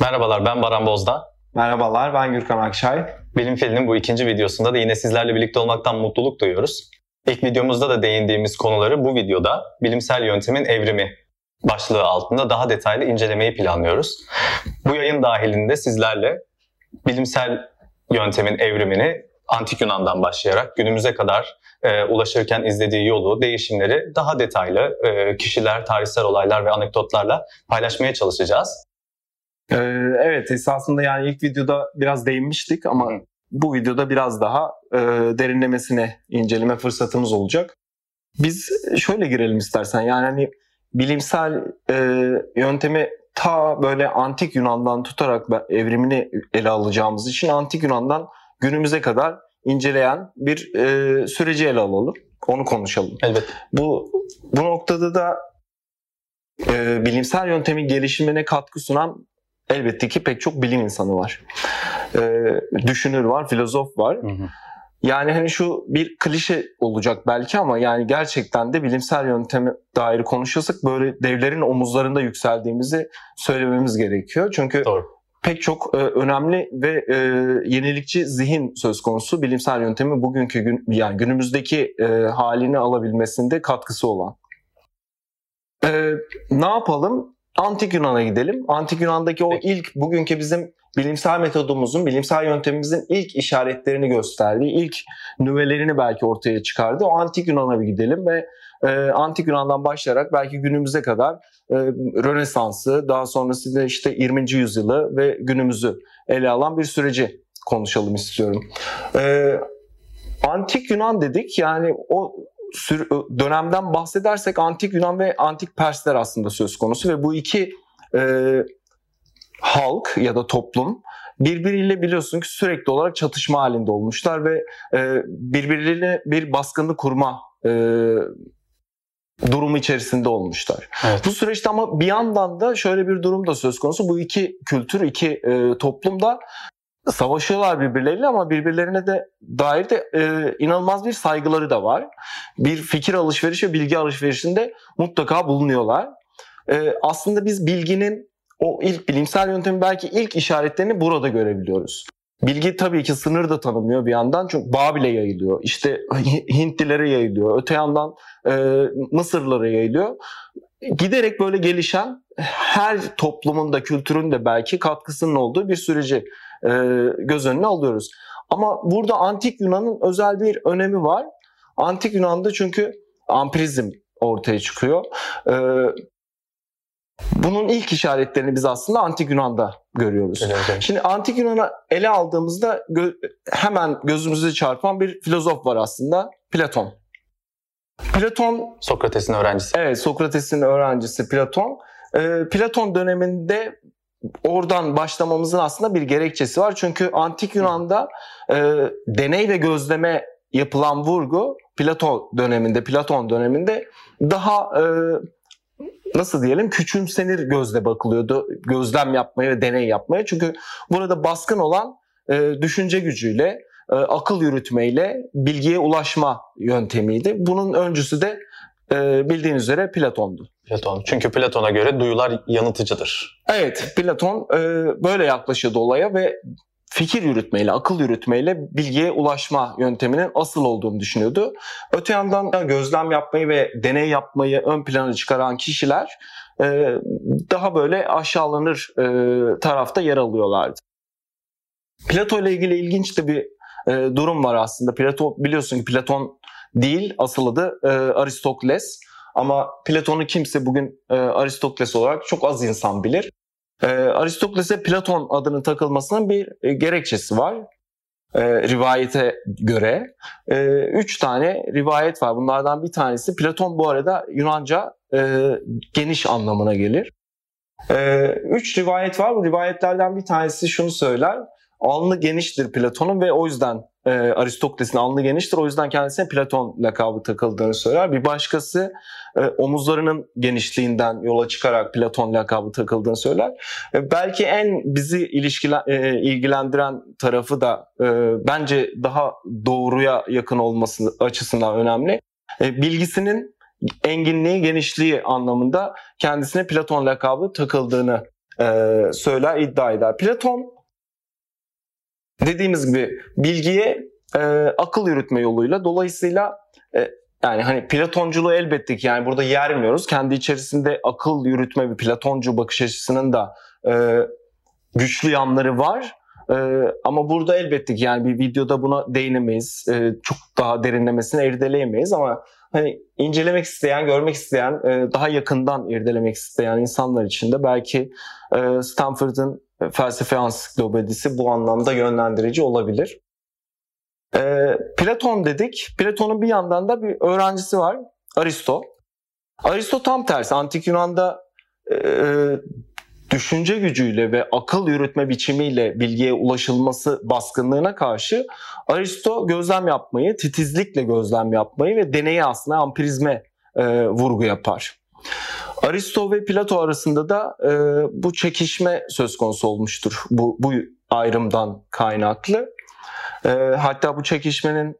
Merhabalar ben Baran Bozda. Merhabalar ben Gürkan Akşay. Bilim Fili'nin bu ikinci videosunda da yine sizlerle birlikte olmaktan mutluluk duyuyoruz. İlk videomuzda da değindiğimiz konuları bu videoda bilimsel yöntemin evrimi başlığı altında daha detaylı incelemeyi planlıyoruz. Bu yayın dahilinde sizlerle bilimsel yöntemin evrimini Antik Yunan'dan başlayarak günümüze kadar e, ulaşırken izlediği yolu, değişimleri daha detaylı e, kişiler, tarihsel olaylar ve anekdotlarla paylaşmaya çalışacağız. Ee, evet esasında yani ilk videoda biraz değinmiştik ama bu videoda biraz daha e, derinlemesine inceleme fırsatımız olacak. Biz şöyle girelim istersen yani hani bilimsel e, yöntemi ta böyle antik Yunan'dan tutarak evrimini ele alacağımız için antik Yunan'dan günümüze kadar inceleyen bir e, süreci ele alalım. Onu konuşalım. Evet. Bu bu noktada da e, bilimsel yöntemin gelişimine katkı sunan elbette ki pek çok bilim insanı var. E, düşünür var, filozof var. Hı hı. Yani hani şu bir klişe olacak belki ama yani gerçekten de bilimsel yönteme dair konuşuyorsak böyle devlerin omuzlarında yükseldiğimizi söylememiz gerekiyor. Çünkü Doğru. pek çok e, önemli ve e, yenilikçi zihin söz konusu bilimsel yöntemi bugünkü gün yani günümüzdeki e, halini alabilmesinde katkısı olan. E, ne yapalım? Antik Yunan'a gidelim. Antik Yunan'daki o ilk bugünkü bizim bilimsel metodumuzun, bilimsel yöntemimizin ilk işaretlerini gösterdiği, ilk nüvelerini belki ortaya çıkardı. O Antik Yunan'a bir gidelim ve e, Antik Yunan'dan başlayarak belki günümüze kadar e, Rönesans'ı, daha sonrasında işte 20. yüzyılı ve günümüzü ele alan bir süreci konuşalım istiyorum. E, Antik Yunan dedik yani o dönemden bahsedersek antik Yunan ve antik Persler aslında söz konusu ve bu iki e, halk ya da toplum birbiriyle biliyorsun ki sürekli olarak çatışma halinde olmuşlar ve e, birbirleriyle bir baskını kurma e, durumu içerisinde olmuşlar. Evet. Bu süreçte ama bir yandan da şöyle bir durum da söz konusu. Bu iki kültür, iki e, toplum da savaşıyorlar birbirleriyle ama birbirlerine de dair de e, inanılmaz bir saygıları da var. Bir fikir alışverişi ve bilgi alışverişinde mutlaka bulunuyorlar. E, aslında biz bilginin o ilk bilimsel yöntemi belki ilk işaretlerini burada görebiliyoruz. Bilgi tabii ki sınır da tanımıyor bir yandan çünkü Babil'e yayılıyor. İşte Hintlilere yayılıyor. Öte yandan e, Mısırlara yayılıyor. Giderek böyle gelişen her toplumun da kültürün de belki katkısının olduğu bir süreci e, göz önüne alıyoruz. Ama burada Antik Yunan'ın özel bir önemi var. Antik Yunan'da çünkü ampirizm ortaya çıkıyor. E, bunun ilk işaretlerini biz aslında Antik Yunan'da görüyoruz. Evet, Şimdi Antik Yunan'ı ele aldığımızda gö- hemen gözümüze çarpan bir filozof var aslında. Platon. Platon Sokrates'in öğrencisi. Evet, Sokrates'in öğrencisi Platon. Ee, Platon döneminde oradan başlamamızın aslında bir gerekçesi var. Çünkü antik Yunan'da e, deney ve gözleme yapılan vurgu Platon döneminde, Platon döneminde daha e, nasıl diyelim küçümsenir gözle bakılıyordu. Gözlem yapmaya ve deney yapmaya. Çünkü burada baskın olan e, düşünce gücüyle, e, akıl yürütmeyle bilgiye ulaşma yöntemiydi. Bunun öncüsü de e, bildiğiniz üzere Platon'du. Platon. Çünkü Platon'a göre duyular yanıltıcıdır. Evet, Platon e, böyle yaklaşıyordu olaya ve fikir yürütmeyle, akıl yürütmeyle bilgiye ulaşma yönteminin asıl olduğunu düşünüyordu. Öte yandan gözlem yapmayı ve deney yapmayı ön plana çıkaran kişiler e, daha böyle aşağılanır e, tarafta yer alıyorlardı. Plato ile ilgili ilginç de bir e, durum var aslında. Plato biliyorsun ki Platon değil asıl adı e, Aristokles. Ama Platon'u kimse bugün e, Aristokles olarak çok az insan bilir. E, Aristokles'e Platon adının takılmasının bir e, gerekçesi var. E, rivayete göre. E, üç tane rivayet var. Bunlardan bir tanesi Platon bu arada Yunanca e, geniş anlamına gelir. E, üç rivayet var. Bu rivayetlerden bir tanesi şunu söyler. Alnı geniştir Platon'un ve o yüzden e, Aristoteles'in alnı geniştir. O yüzden kendisine Platon lakabı takıldığını söyler. Bir başkası e, omuzlarının genişliğinden yola çıkarak Platon lakabı takıldığını söyler. E, belki en bizi ilişkilen, e, ilgilendiren tarafı da e, bence daha doğruya yakın olması açısından önemli. E, bilgisinin enginliği, genişliği anlamında kendisine Platon lakabı takıldığını e, söyler, iddia eder. Platon dediğimiz gibi bilgiye e, akıl yürütme yoluyla dolayısıyla e, yani hani Platonculuğu elbette ki yani burada yermiyoruz. Kendi içerisinde akıl yürütme ve Platoncu bakış açısının da e, güçlü yanları var. E, ama burada elbette ki yani bir videoda buna değinemeyiz. E, çok daha derinlemesine irdeleyemeyiz ama hani incelemek isteyen, görmek isteyen, e, daha yakından irdelemek isteyen insanlar için de belki e, Stanford'ın felsefe ansiklopedisi bu anlamda yönlendirici olabilir. E, Platon dedik. Platon'un bir yandan da bir öğrencisi var. Aristo. Aristo tam tersi. Antik Yunan'da e, düşünce gücüyle ve akıl yürütme biçimiyle bilgiye ulaşılması baskınlığına karşı Aristo gözlem yapmayı, titizlikle gözlem yapmayı ve deneyi aslında ampirizme e, vurgu yapar. Aristo ve Plato arasında da e, bu çekişme söz konusu olmuştur bu, bu ayrımdan kaynaklı. E, hatta bu çekişmenin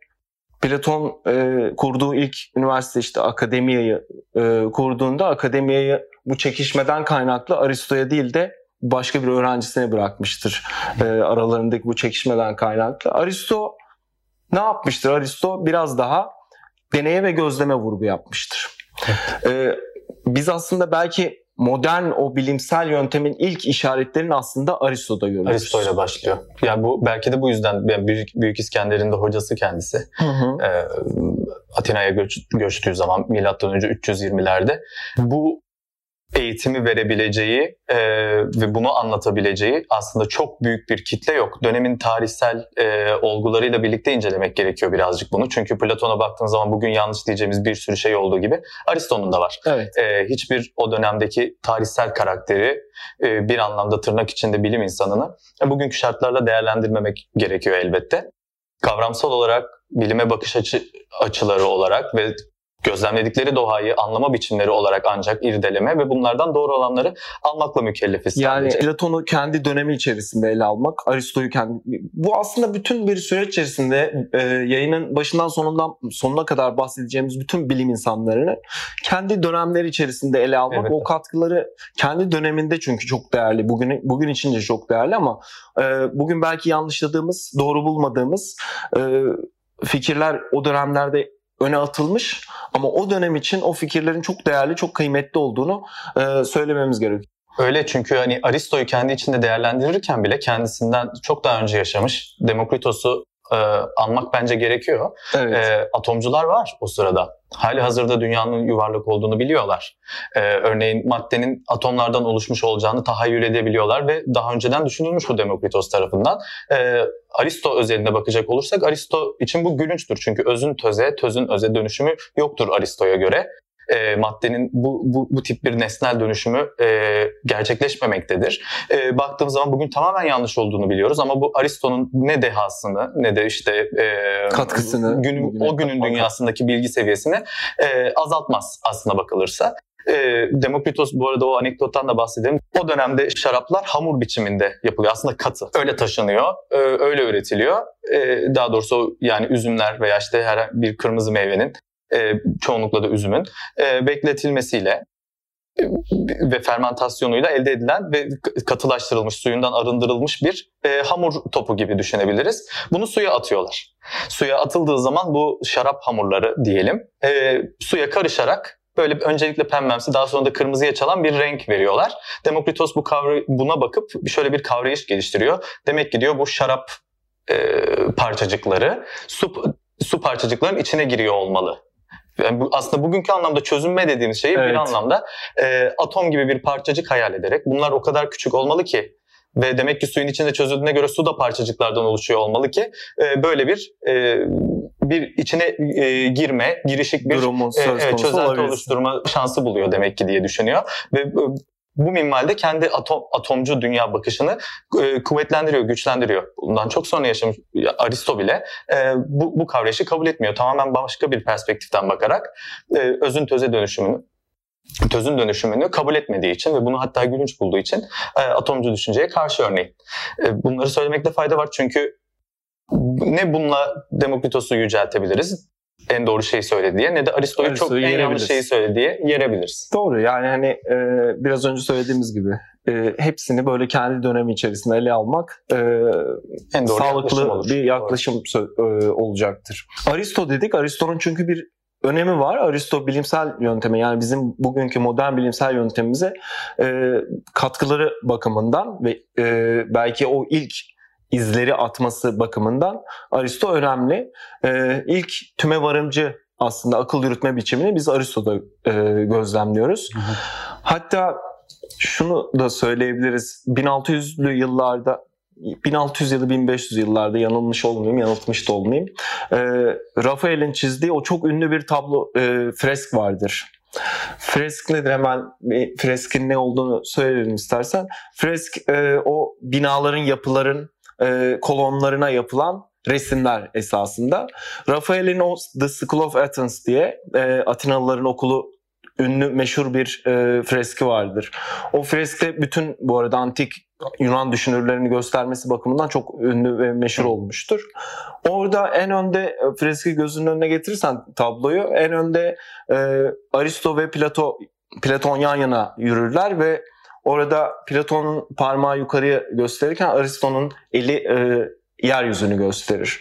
Platon e, kurduğu ilk üniversite işte akademiyayı e, kurduğunda akademiyayı bu çekişmeden kaynaklı Aristo'ya değil de başka bir öğrencisine bırakmıştır e, aralarındaki bu çekişmeden kaynaklı. Aristo ne yapmıştır? Aristo biraz daha deneye ve gözleme vurgu yapmıştır. Evet. E, biz aslında belki modern o bilimsel yöntemin ilk işaretlerini aslında Aristo'da görüyoruz. Aristo ile başlıyor. Yani bu belki de bu yüzden yani Büyük, Büyük İskender'in de hocası kendisi. Hı hı. E, Atina'ya göç, göçtüğü zaman milattan önce 320'lerde bu eğitimi verebileceği e, ve bunu anlatabileceği aslında çok büyük bir kitle yok. Dönemin tarihsel e, olgularıyla birlikte incelemek gerekiyor birazcık bunu. Çünkü Platon'a baktığın zaman bugün yanlış diyeceğimiz bir sürü şey olduğu gibi Aristo'nun da var. Evet. E, hiçbir o dönemdeki tarihsel karakteri e, bir anlamda tırnak içinde bilim insanını e, bugünkü şartlarla değerlendirmemek gerekiyor elbette. Kavramsal olarak bilime bakış açı, açıları olarak ve gözlemledikleri doğayı anlama biçimleri olarak ancak irdeleme ve bunlardan doğru olanları almakla mükellefiz Yani Platon'u kendi dönemi içerisinde ele almak, Aristo'yu kendi... Bu aslında bütün bir süreç içerisinde e, yayının başından sonundan sonuna kadar bahsedeceğimiz bütün bilim insanlarını kendi dönemleri içerisinde ele almak, evet. o katkıları kendi döneminde çünkü çok değerli. Bugün bugün için de çok değerli ama e, bugün belki yanlışladığımız, doğru bulmadığımız e, fikirler o dönemlerde öne atılmış ama o dönem için o fikirlerin çok değerli, çok kıymetli olduğunu e, söylememiz gerekiyor. Öyle çünkü hani Aristo'yu kendi içinde değerlendirirken bile kendisinden çok daha önce yaşamış Demokritos'u e, anmak bence gerekiyor. Evet. E, atomcular var o sırada. Hali hazırda dünyanın yuvarlak olduğunu biliyorlar. E, örneğin maddenin atomlardan oluşmuş olacağını tahayyül edebiliyorlar ve daha önceden düşünülmüş bu Demokritos tarafından. E, Aristo özelinde bakacak olursak Aristo için bu gülünçtür. Çünkü özün töze, tözün öze dönüşümü yoktur Aristo'ya göre e, maddenin bu, bu, bu tip bir nesnel dönüşümü e, gerçekleşmemektedir. E, baktığımız zaman bugün tamamen yanlış olduğunu biliyoruz ama bu Aristo'nun ne dehasını ne de işte e, katkısını gün, o günün dünyasındaki bilgi seviyesini e, azaltmaz aslına bakılırsa. E, Demokritos bu arada o anekdottan da bahsedelim. O dönemde şaraplar hamur biçiminde yapılıyor. Aslında katı. Öyle taşınıyor, e, öyle üretiliyor. E, daha doğrusu yani üzümler veya işte her bir kırmızı meyvenin e, çoğunlukla da üzümün e, bekletilmesiyle e, ve fermentasyonuyla elde edilen ve katılaştırılmış, suyundan arındırılmış bir e, hamur topu gibi düşünebiliriz. Bunu suya atıyorlar. Suya atıldığı zaman bu şarap hamurları diyelim e, suya karışarak böyle öncelikle pembemsi daha sonra da kırmızıya çalan bir renk veriyorlar. Demokritos bu kavra buna bakıp şöyle bir kavrayış geliştiriyor. Demek ki diyor bu şarap e, parçacıkları su, su parçacıkların içine giriyor olmalı yani bu, aslında bugünkü anlamda çözünme dediğimiz şeyi evet. bir anlamda e, atom gibi bir parçacık hayal ederek bunlar o kadar küçük olmalı ki ve demek ki suyun içinde çözüldüğüne göre su da parçacıklardan oluşuyor olmalı ki e, böyle bir e, bir içine e, girme, girişik bir Durumun e, çözelti oluşturma şansı buluyor demek ki diye düşünüyor ve bu minvalde kendi atom, atomcu dünya bakışını e, kuvvetlendiriyor, güçlendiriyor. Bundan çok sonra yaşamış Aristo bile e, bu, bu kavrayışı kabul etmiyor. Tamamen başka bir perspektiften bakarak e, özün töze dönüşümünü tözün dönüşümünü kabul etmediği için ve bunu hatta gülünç bulduğu için e, atomcu düşünceye karşı örneğin. E, bunları söylemekte fayda var çünkü ne bununla Demokritos'u yüceltebiliriz en doğru şeyi söyledi diye ne de Aristo'yu çok Aristo'yu en yanlış şeyi söyledi diye yerebiliriz. Doğru yani hani e, biraz önce söylediğimiz gibi e, hepsini böyle kendi dönemi içerisinde ele almak e, En doğru yaklaşım sağlıklı olur. bir yaklaşım sö- e, olacaktır. Aristo dedik. Aristo'nun çünkü bir önemi var. Aristo bilimsel yönteme yani bizim bugünkü modern bilimsel yöntemimize e, katkıları bakımından ve e, belki o ilk izleri atması bakımından Aristo önemli. E, ilk tüme varımcı aslında akıl yürütme biçimini biz Aristo'da e, gözlemliyoruz. Hı hı. Hatta şunu da söyleyebiliriz. 1600'lü yıllarda 1600 ya da 1500 yıllarda yanılmış olmayayım, yanıltmış da olmayayım. E, Rafael'in çizdiği o çok ünlü bir tablo, e, fresk vardır. Fresk nedir? Hemen freskin ne olduğunu söyleyelim istersen. Fresk e, o binaların, yapıların e, kolonlarına yapılan resimler esasında. Rafael'in o The School of Athens diye e, Atinalıların okulu ünlü meşhur bir e, freski vardır. O freskte bütün bu arada antik Yunan düşünürlerini göstermesi bakımından çok ünlü ve meşhur olmuştur. Orada en önde e, freski gözünün önüne getirirsen tabloyu en önde e, Aristo ve Plato Platon yan yana yürürler ve orada Platon'un parmağı yukarıya gösterirken Aristo'nun eli e, yeryüzünü gösterir.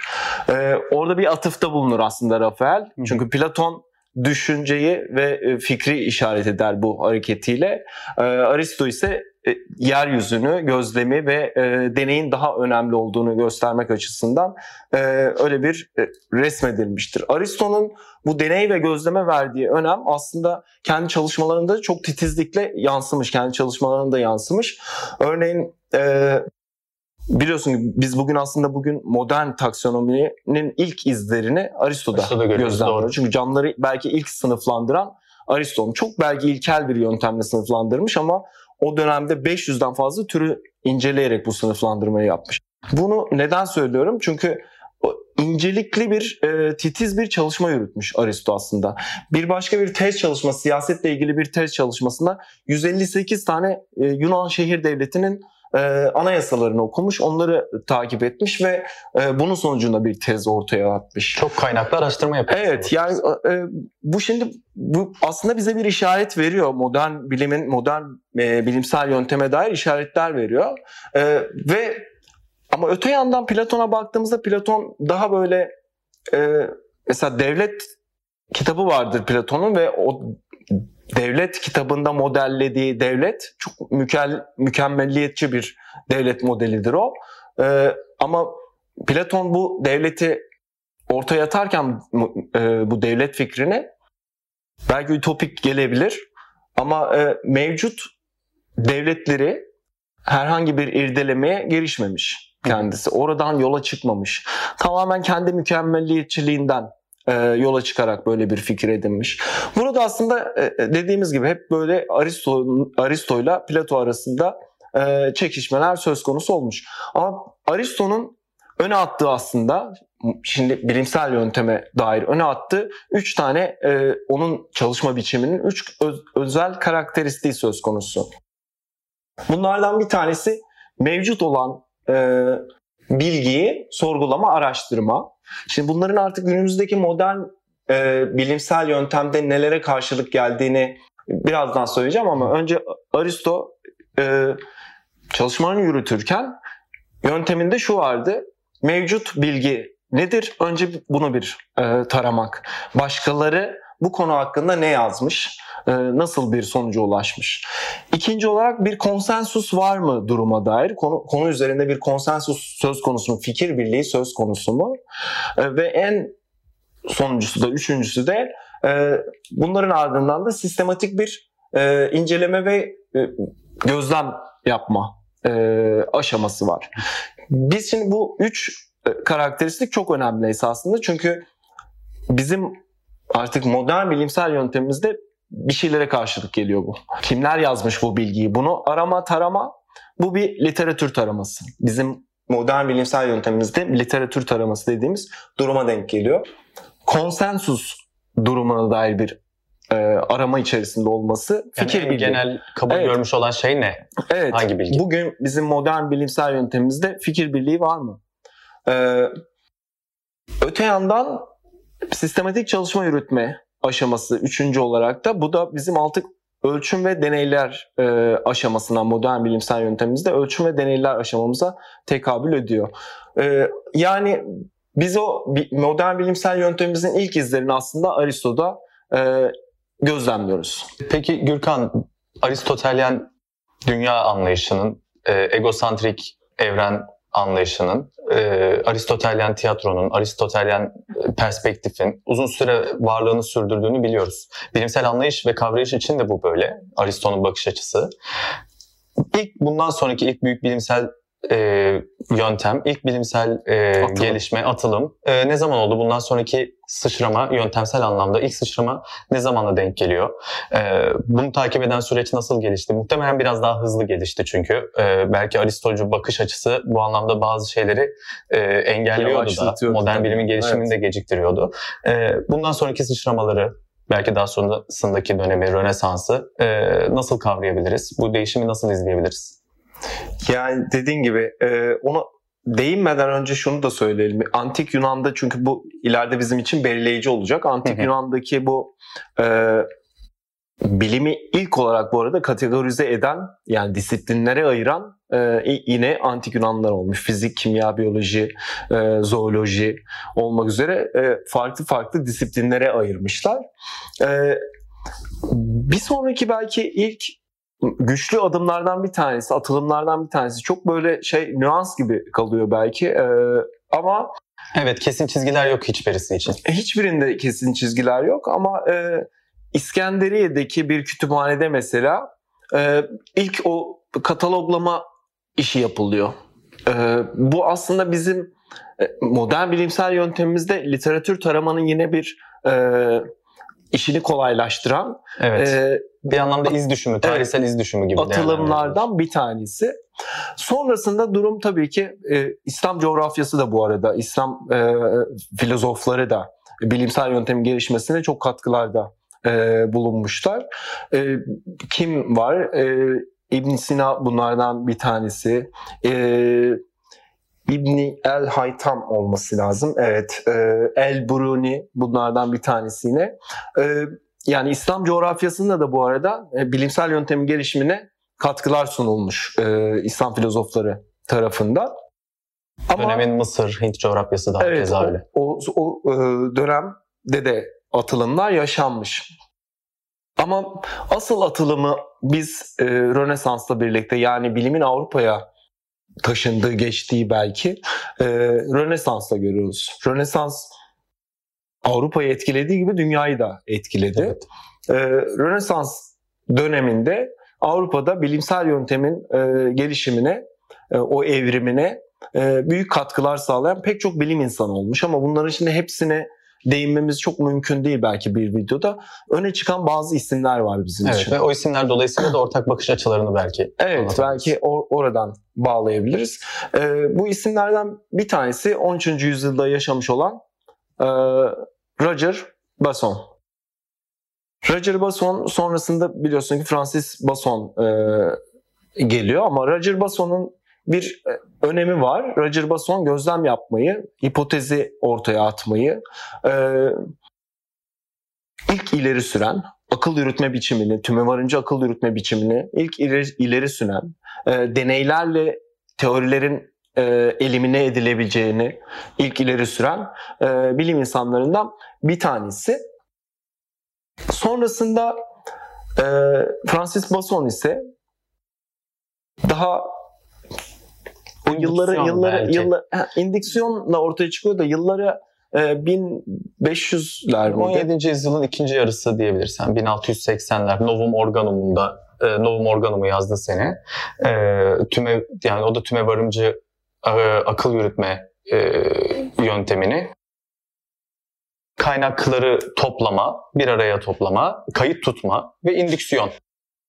E, orada bir atıfta bulunur aslında Rafael. Çünkü Platon düşünceyi ve e, fikri işaret eder bu hareketiyle. E, Aristo ise e, yeryüzünü, gözlemi ve e, deneyin daha önemli olduğunu göstermek açısından e, öyle bir e, resmedilmiştir. Aristo'nun bu deney ve gözleme verdiği önem aslında kendi çalışmalarında çok titizlikle yansımış, kendi çalışmalarında yansımış. Örneğin e, biliyorsun ki biz bugün aslında bugün modern taksonominin ilk izlerini Aristo'da, Aristo'da gözlemliyoruz. doğru. Çünkü canlıları belki ilk sınıflandıran Aristo'nun çok belki ilkel bir yöntemle sınıflandırmış ama o dönemde 500'den fazla türü inceleyerek bu sınıflandırmayı yapmış. Bunu neden söylüyorum? Çünkü incelikli bir e, titiz bir çalışma yürütmüş Aristo aslında. Bir başka bir tez çalışması, siyasetle ilgili bir tez çalışmasında 158 tane e, Yunan şehir devletinin e, anayasalarını okumuş, onları takip etmiş ve e, bunun sonucunda bir tez ortaya atmış. Çok kaynaklı araştırma yapıyor. Evet yani e, bu şimdi bu aslında bize bir işaret veriyor. Modern bilimin modern e, bilimsel yönteme dair işaretler veriyor. E, ve ama öte yandan Platon'a baktığımızda Platon daha böyle e, mesela devlet kitabı vardır Platon'un ve o devlet kitabında modellediği devlet çok mükel, mükemmelliyetçi bir devlet modelidir o. E, ama Platon bu devleti ortaya atarken e, bu devlet fikrini belki ütopik gelebilir ama e, mevcut devletleri herhangi bir irdelemeye girişmemiş kendisi. Oradan yola çıkmamış. Tamamen kendi mükemmelliyetçiliğinden e, yola çıkarak böyle bir fikir edinmiş. Burada aslında e, dediğimiz gibi hep böyle Aristo Aristo'yla Plato arasında e, çekişmeler söz konusu olmuş. Ama Aristo'nun öne attığı aslında şimdi bilimsel yönteme dair öne attığı üç tane e, onun çalışma biçiminin üç öz- özel karakteristiği söz konusu. Bunlardan bir tanesi mevcut olan e, bilgiyi sorgulama, araştırma. Şimdi bunların artık günümüzdeki modern e, bilimsel yöntemde nelere karşılık geldiğini birazdan söyleyeceğim ama önce Aristo e, çalışmalarını yürütürken yönteminde şu vardı. Mevcut bilgi nedir? Önce bunu bir e, taramak. Başkaları bu konu hakkında ne yazmış? E, nasıl bir sonuca ulaşmış? İkinci olarak bir konsensus var mı duruma dair? Konu, konu üzerinde bir konsensus söz konusu mu? Fikir birliği söz konusu mu? E, ve en sonuncusu da üçüncüsü de e, bunların ardından da sistematik bir e, inceleme ve e, gözlem yapma aşaması var. Biz şimdi bu üç karakteristik çok önemli esasında çünkü bizim artık modern bilimsel yöntemimizde bir şeylere karşılık geliyor bu. Kimler yazmış bu bilgiyi? Bunu arama tarama bu bir literatür taraması. Bizim modern bilimsel yöntemimizde literatür taraması dediğimiz duruma denk geliyor. Konsensus durumuna dair bir e, arama içerisinde olması Yani fikir birliği. genel kabul Evet. görmüş olan şey ne? Evet. Hangi bilgi? Bugün bizim modern bilimsel yöntemimizde fikir birliği var mı? Ee, öte yandan sistematik çalışma yürütme aşaması üçüncü olarak da bu da bizim artık ölçüm ve deneyler e, aşamasına modern bilimsel yöntemimizde ölçüm ve deneyler aşamamıza tekabül ediyor. E, yani biz o modern bilimsel yöntemimizin ilk izlerini aslında Aristo'da e, gözlemliyoruz. Peki Gürkan, Aristotelyen dünya anlayışının, e, egosantrik evren anlayışının, e, Aristotelyen tiyatronun, Aristotelyen perspektifin uzun süre varlığını sürdürdüğünü biliyoruz. Bilimsel anlayış ve kavrayış için de bu böyle. Aristo'nun bakış açısı. İlk bundan sonraki ilk büyük bilimsel e, yöntem, ilk bilimsel e, atılım. gelişme, atılım e, ne zaman oldu? Bundan sonraki sıçrama, yöntemsel anlamda ilk sıçrama ne zamana denk geliyor? E, bunu takip eden süreç nasıl gelişti? Muhtemelen biraz daha hızlı gelişti çünkü. E, belki Aristocu bakış açısı bu anlamda bazı şeyleri e, engelliyordu da. Modern bilimin gelişimini evet. de geciktiriyordu. E, bundan sonraki sıçramaları, belki daha sonrasındaki dönemi, Rönesans'ı e, nasıl kavrayabiliriz? Bu değişimi nasıl izleyebiliriz? Yani dediğin gibi e, onu değinmeden önce şunu da söyleyelim. Antik Yunan'da çünkü bu ileride bizim için belirleyici olacak. Antik Yunan'daki bu e, bilimi ilk olarak bu arada kategorize eden yani disiplinlere ayıran e, yine antik Yunanlılar olmuş. Fizik, kimya, biyoloji, e, zooloji olmak üzere e, farklı farklı disiplinlere ayırmışlar. E, bir sonraki belki ilk güçlü adımlardan bir tanesi, atılımlardan bir tanesi. Çok böyle şey nüans gibi kalıyor belki ee, ama Evet kesin çizgiler yok hiçbirisi için. Hiçbirinde kesin çizgiler yok ama e, İskenderiye'deki bir kütüphanede mesela e, ilk o kataloglama işi yapılıyor. E, bu aslında bizim e, modern bilimsel yöntemimizde literatür taramanın yine bir e, işini kolaylaştıran evet. e, bir anlamda iz düşümü, tarihsel evet, iz düşümü gibi atılımlardan bir tanesi. Sonrasında durum tabii ki e, İslam coğrafyası da bu arada, İslam e, filozofları da bilimsel yöntemin gelişmesine çok katkılarda e, bulunmuşlar. E, kim var? E, ibn Sina bunlardan bir tanesi. E, İbni El Haytam olması lazım. Evet. E, El Bruni bunlardan bir tanesi yine. E, yani İslam coğrafyasında da bu arada e, bilimsel yöntemin gelişimine katkılar sunulmuş e, İslam filozofları tarafından. Ama, Dönemin Mısır, Hint coğrafyası da evet, keza öyle. O, o, o e, dönemde de atılımlar yaşanmış. Ama asıl atılımı biz e, Rönesans'la birlikte yani bilimin Avrupa'ya taşındığı, geçtiği belki e, Rönesans'ta görüyoruz. Rönesans Avrupa'yı etkilediği gibi dünyayı da etkiledi. Evet. E, Rönesans döneminde Avrupa'da bilimsel yöntemin e, gelişimine, e, o evrimine e, büyük katkılar sağlayan pek çok bilim insanı olmuş ama bunların şimdi hepsine değinmemiz çok mümkün değil belki bir videoda. Öne çıkan bazı isimler var bizim evet, için. Ve o isimler dolayısıyla da ortak bakış açılarını belki Evet belki or- oradan bağlayabiliriz. Ee, bu isimlerden bir tanesi 13. yüzyılda yaşamış olan e, Roger Basson. Roger Basson sonrasında biliyorsun ki Francis Basson e, geliyor ama Roger Basson'un bir e, önemi var. Roger Basson gözlem yapmayı, hipotezi ortaya atmayı, e, ilk ileri süren, akıl yürütme biçimini, tüme varınca akıl yürütme biçimini ilk ileri, ileri süren, e, deneylerle teorilerin e, elimine edilebileceğini ilk ileri süren e, bilim insanlarından bir tanesi. Sonrasında e, Francis Basson ise daha o yılları yılları yıllar indüksiyonla ortaya çıkıyor da yılları e, 1500'ler mi? 17. yüzyılın ikinci yarısı diyebilirsen 1680'ler Novum Organum'da e, Novum Organum'u yazdı sene. E, tüme yani o da tüme varımcı e, akıl yürütme e, yöntemini kaynakları toplama, bir araya toplama, kayıt tutma ve indüksiyon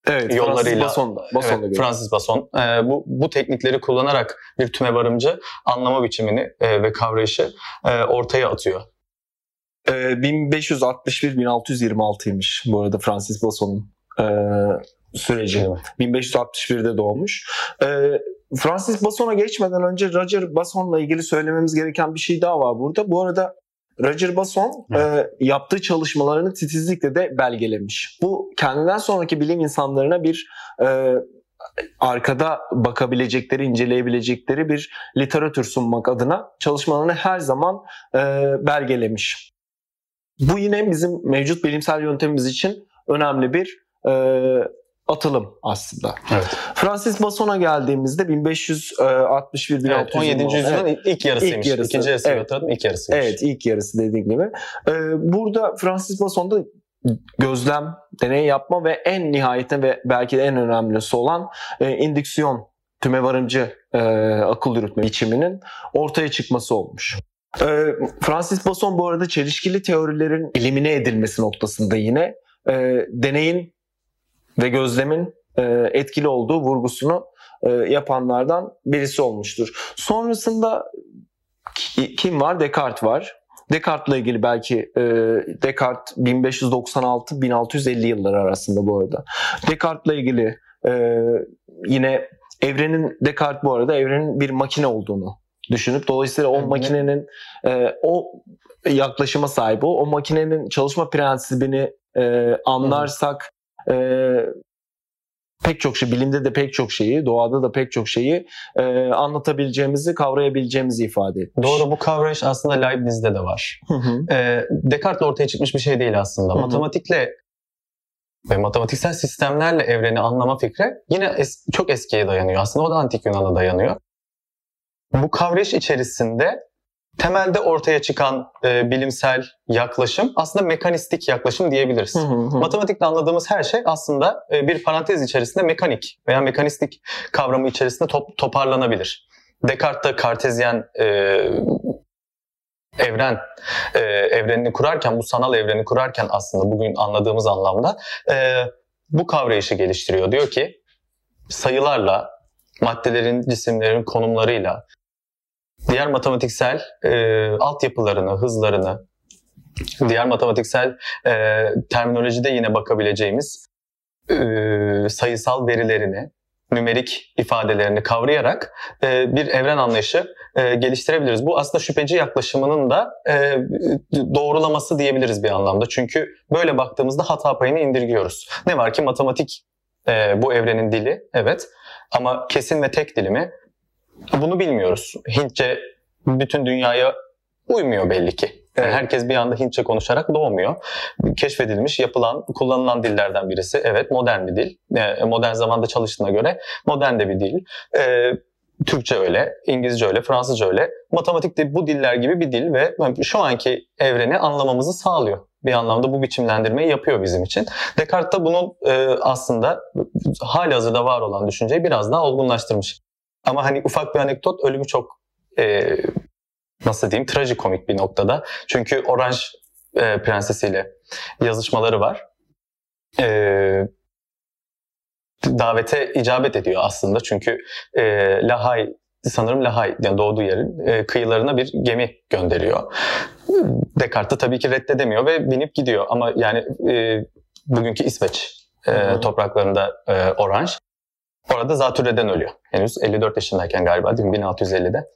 evet, yollarıyla Fransız Basson, Basson evet, Fransız Basson e, bu bu teknikleri kullanarak bir tümevarımcı anlama biçimini e, ve kavrayışı e, ortaya atıyor. E, 1561-1626'ymış bu arada Francis Basson'un e, süreci. Evet. 1561'de doğmuş. E, Francis Basson'a geçmeden önce Roger Basson'la ilgili söylememiz gereken bir şey daha var burada. Bu arada Roger Basson e, yaptığı çalışmalarını titizlikle de belgelemiş. Bu kendinden sonraki bilim insanlarına bir e, arkada bakabilecekleri, inceleyebilecekleri bir literatür sunmak adına çalışmalarını her zaman e, belgelemiş. Bu yine bizim mevcut bilimsel yöntemimiz için önemli bir e, atılım aslında. Evet. Francis Basson'a geldiğimizde 1561 1600 evet 17. yüzyılın evet. ilk yarısıymış. İlk yarısı. İkinci yarısı Evet. evet. ilk yarısıymış. Evet ilk yarısı dediğim gibi. Ee, burada Francis Basson'da gözlem, deney yapma ve en nihayetinde ve belki de en önemlisi olan e, indüksiyon, tüme varımcı e, akıl yürütme biçiminin ortaya çıkması olmuş. E, Francis Basson bu arada çelişkili teorilerin elimine edilmesi noktasında yine e, deneyin ve gözlemin e, etkili olduğu vurgusunu e, yapanlardan birisi olmuştur. Sonrasında ki- kim var? Descartes var. Descartes'la ilgili belki e, Descartes 1596-1650 yılları arasında bu arada. Descartes'la ilgili e, yine evrenin Descartes bu arada evrenin bir makine olduğunu düşünüp dolayısıyla o makinenin e, o yaklaşıma sahip o, o makinenin çalışma prensibini e, anlarsak e, pek çok şey bilimde de pek çok şeyi doğada da pek çok şeyi e, anlatabileceğimizi kavrayabileceğimizi ifade etmiş. Doğru bu kavrayış aslında Leibniz'de de var. Hı hı. Ee, Descartes'le ortaya çıkmış bir şey değil aslında. Hı hı. Matematikle ve matematiksel sistemlerle evreni anlama fikri yine es- çok eskiye dayanıyor. Aslında o da antik Yunan'a dayanıyor. Bu kavrayış içerisinde temelde ortaya çıkan e, bilimsel yaklaşım aslında mekanistik yaklaşım diyebiliriz. Hı hı hı. Matematikle anladığımız her şey aslında e, bir parantez içerisinde mekanik veya mekanistik kavramı içerisinde top- toparlanabilir. Descartes de kartezyen e, evren e, evrenini kurarken, bu sanal evreni kurarken aslında bugün anladığımız anlamda e, bu kavrayışı geliştiriyor. Diyor ki sayılarla, maddelerin, cisimlerin konumlarıyla, diğer matematiksel e, altyapılarını, hızlarını, diğer matematiksel e, terminolojide yine bakabileceğimiz e, sayısal verilerini, nümerik ifadelerini kavrayarak e, bir evren anlayışı e, geliştirebiliriz. Bu aslında şüpheci yaklaşımının da e, doğrulaması diyebiliriz bir anlamda. Çünkü böyle baktığımızda hata payını indirgiyoruz. Ne var ki matematik e, bu evrenin dili, evet. Ama kesin ve tek dili mi? Bunu bilmiyoruz. Hintçe bütün dünyaya uymuyor belli ki. Yani Evet. herkes bir anda Hintçe konuşarak doğmuyor. Keşfedilmiş, yapılan, kullanılan dillerden birisi. Evet modern bir dil. E, Modern zamanda çalıştığına göre modern de bir dil. E, Türkçe öyle, İngilizce öyle, Fransızca öyle. Matematik de bu diller gibi bir dil ve şu anki evreni anlamamızı sağlıyor. Bir anlamda bu biçimlendirmeyi yapıyor bizim için. Descartes de bunun e, aslında hali hazırda var olan düşünceyi biraz daha olgunlaştırmış. Ama hani ufak bir anekdot ölümü çok e, nasıl diyeyim trajikomik bir noktada. Çünkü Orange e, prensesiyle yazışmaları var. E, davete icabet ediyor aslında çünkü e, Lahay sanırım Lahay yani doğduğu yerin e, kıyılarına bir gemi gönderiyor. Descartes de tabii ki reddedemiyor ve binip gidiyor ama yani e, bugünkü İsveç e, topraklarında e, Orange. Orada zatürreden ölüyor. Henüz 54 yaşındayken galiba değil mi? 1650'de.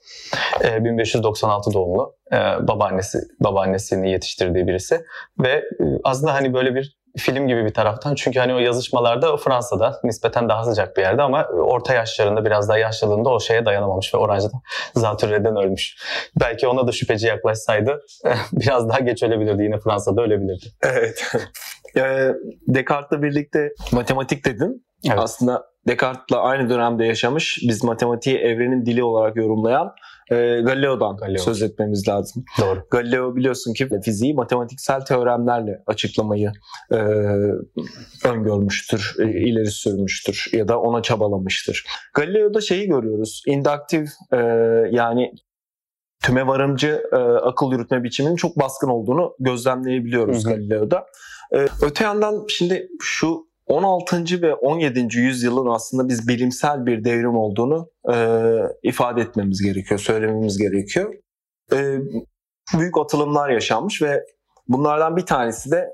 E, 1596 doğumlu. E, babaannesi, babaannesini yetiştirdiği birisi. Ve e, aslında hani böyle bir film gibi bir taraftan. Çünkü hani o yazışmalarda Fransa'da nispeten daha sıcak bir yerde ama orta yaşlarında biraz daha yaşlılığında o şeye dayanamamış ve Orange'da zatürreden ölmüş. Belki ona da şüpheci yaklaşsaydı biraz daha geç ölebilirdi. Yine Fransa'da ölebilirdi. Evet. Ee, Descartes'la birlikte matematik dedin. Evet. Aslında Descartes'la aynı dönemde yaşamış, biz matematiği evrenin dili olarak yorumlayan e, Galileo'dan Galileo. söz etmemiz lazım. Doğru. Galileo biliyorsun ki fiziği matematiksel teoremlerle açıklamayı e, öngörmüştür, e, ileri sürmüştür ya da ona çabalamıştır. Galileo'da şeyi görüyoruz, induktif e, yani tüme varımcı e, akıl yürütme biçiminin çok baskın olduğunu gözlemleyebiliyoruz Hı hı. Galileo'da. E, öte yandan şimdi şu 16. ve 17. yüzyılın aslında biz bilimsel bir devrim olduğunu e, ifade etmemiz gerekiyor, söylememiz gerekiyor. E, büyük atılımlar yaşanmış ve bunlardan bir tanesi de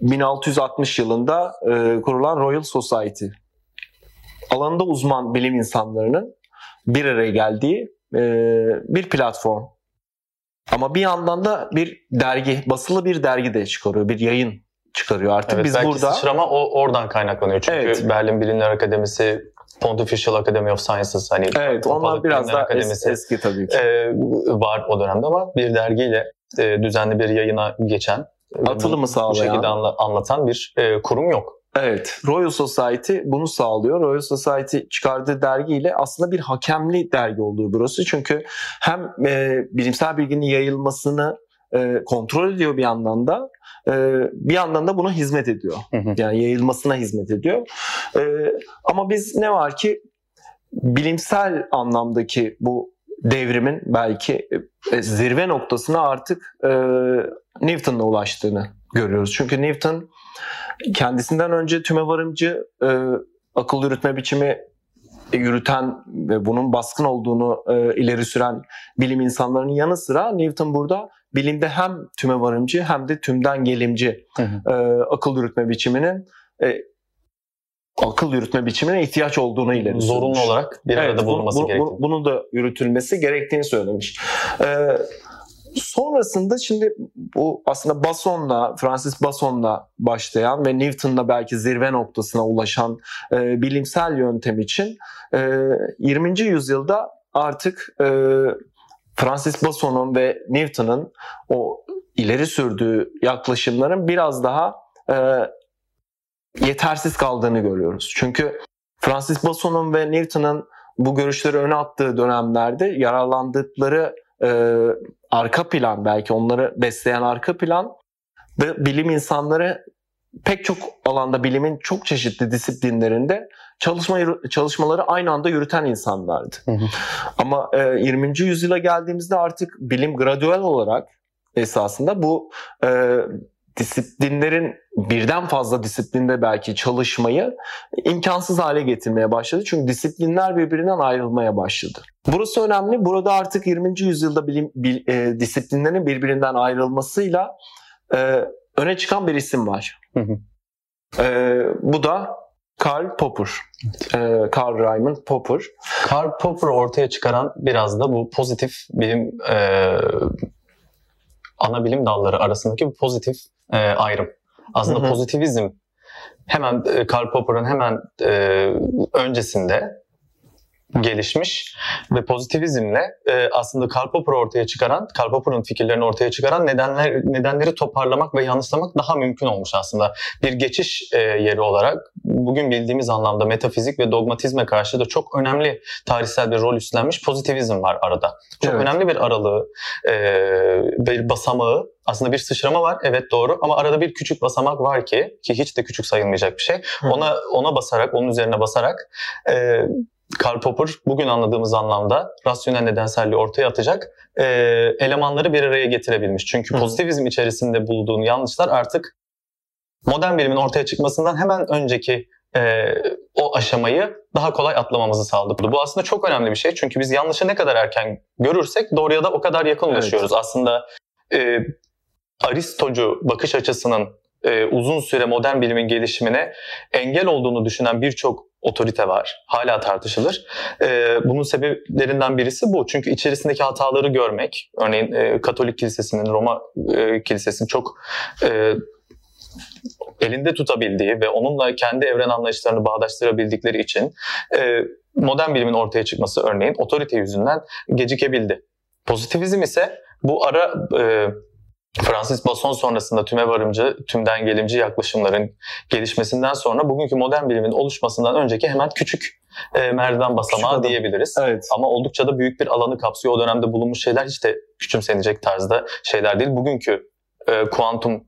1660 yılında e, kurulan Royal Society. Alanında uzman bilim insanlarının bir araya geldiği e, bir platform. Ama bir yandan da bir dergi, basılı bir dergi de çıkarıyor, bir yayın çıkarıyor artık. Evet, Biz belki burada sıçrama o oradan kaynaklanıyor. Çünkü Evet. Berlin Bilimler Akademisi, Pontifical Academy of Sciences hani evet onlar biraz Bilimler daha es- Akademisi, eski tabii ki. e, var o dönemde ama bir dergiyle e, düzenli bir yayına geçen e, Atılımı bu- Bu sağlayan. şekilde anla- anlatan bir e, kurum yok. Evet, Royal Society bunu sağlıyor. Royal Society çıkardığı dergiyle aslında bir hakemli dergi olduğu burası. Çünkü hem e, bilimsel bilginin yayılmasını e, kontrol ediyor bir yandan da e, bir yandan da buna hizmet ediyor. Yani yayılmasına hizmet ediyor. E, ama biz ne var ki bilimsel anlamdaki bu devrimin belki e, zirve noktasına artık e, Newton'la ulaştığını görüyoruz. Çünkü Newton kendisinden önce tümevarımcı e, akıl yürütme biçimi yürüten ve bunun baskın olduğunu e, ileri süren bilim insanlarının yanı sıra Newton burada bilimde hem tümevarımcı hem de tümden gelimci Hı hı. e, akıl yürütme biçiminin e, akıl yürütme biçimine ihtiyaç olduğunu ileri Zorunlu sürmüş. olarak bir Evet, arada bu- bulunması bu- bu- gerektiğini. Bunun da yürütülmesi gerektiğini söylemiş. Ee, sonrasında şimdi bu aslında Bason'la, Francis Bason'la başlayan ve Newton'la belki zirve noktasına ulaşan e, bilimsel yöntem için e, 20. yüzyılda artık e, Francis Bason'un ve Newton'un o ileri sürdüğü yaklaşımların biraz daha e, yetersiz kaldığını görüyoruz. Çünkü Francis Bason'un ve Newton'un bu görüşleri öne attığı dönemlerde yararlandıkları e, arka plan belki onları besleyen arka plan ve bilim insanları pek çok alanda bilimin çok çeşitli disiplinlerinde çalışma çalışmaları aynı anda yürüten insanlardı. Hı hı. Ama e, 20. yüzyıla geldiğimizde artık bilim gradual olarak esasında bu e, disiplinlerin birden fazla disiplinde belki çalışmayı imkansız hale getirmeye başladı. Çünkü disiplinler birbirinden ayrılmaya başladı. Burası önemli. Burada artık 20. yüzyılda bilim bil- e, disiplinlerin birbirinden ayrılmasıyla e, öne çıkan bir isim var. Hı hı. E, bu da Karl Popper. E, Karl Raimund Popper. Karl Popper ortaya çıkaran biraz da bu pozitif bilim e, ana bilim dalları arasındaki bu pozitif e, ayrım. Aslında pozitivizm hemen e, Karl Popper'ın hemen e, öncesinde gelişmiş ve pozitivizmle e, aslında Karl Popper ortaya çıkaran, Karl Popper'ın fikirlerini ortaya çıkaran nedenler nedenleri toparlamak ve yanlışlamak daha mümkün olmuş aslında. Bir geçiş e, yeri olarak bugün bildiğimiz anlamda metafizik ve dogmatizme karşı da çok önemli tarihsel bir rol üstlenmiş pozitivizm var arada. Çok Evet. önemli bir aralığı, e, bir basamağı, aslında bir sıçrama var evet doğru ama arada bir küçük basamak var ki ki hiç de küçük sayılmayacak bir şey. Ona ona basarak, onun üzerine basarak e, Karl Popper bugün anladığımız anlamda rasyonel nedenselliği ortaya atacak e, elemanları bir araya getirebilmiş. Çünkü Hı. pozitivizm içerisinde bulduğun yanlışlar artık modern bilimin ortaya çıkmasından hemen önceki e, o aşamayı daha kolay atlamamızı sağladı. Bu aslında çok önemli bir şey. Çünkü biz yanlışı ne kadar erken görürsek doğruya da o kadar yakın Evet. ulaşıyoruz. Aslında e, Aristocu bakış açısının e, uzun süre modern bilimin gelişimine engel olduğunu düşünen birçok otorite var. Hala tartışılır. E, bunun sebeplerinden birisi bu. Çünkü içerisindeki hataları görmek, örneğin e, Katolik Kilisesi'nin, Roma e, Kilisesi'nin çok e, elinde tutabildiği ve onunla kendi evren anlayışlarını bağdaştırabildikleri için e, modern bilimin ortaya çıkması örneğin otorite yüzünden gecikebildi. Pozitivizm ise bu ara e, Francis Basson sonrasında tüme varımcı, tümden gelimci yaklaşımların gelişmesinden sonra bugünkü modern bilimin oluşmasından önceki hemen küçük e, merdiven basamağı adım. diyebiliriz. Evet. Ama oldukça da büyük bir alanı kapsıyor. O dönemde bulunmuş şeyler hiç de küçümsenecek tarzda şeyler değil. Bugünkü e, kuantumdan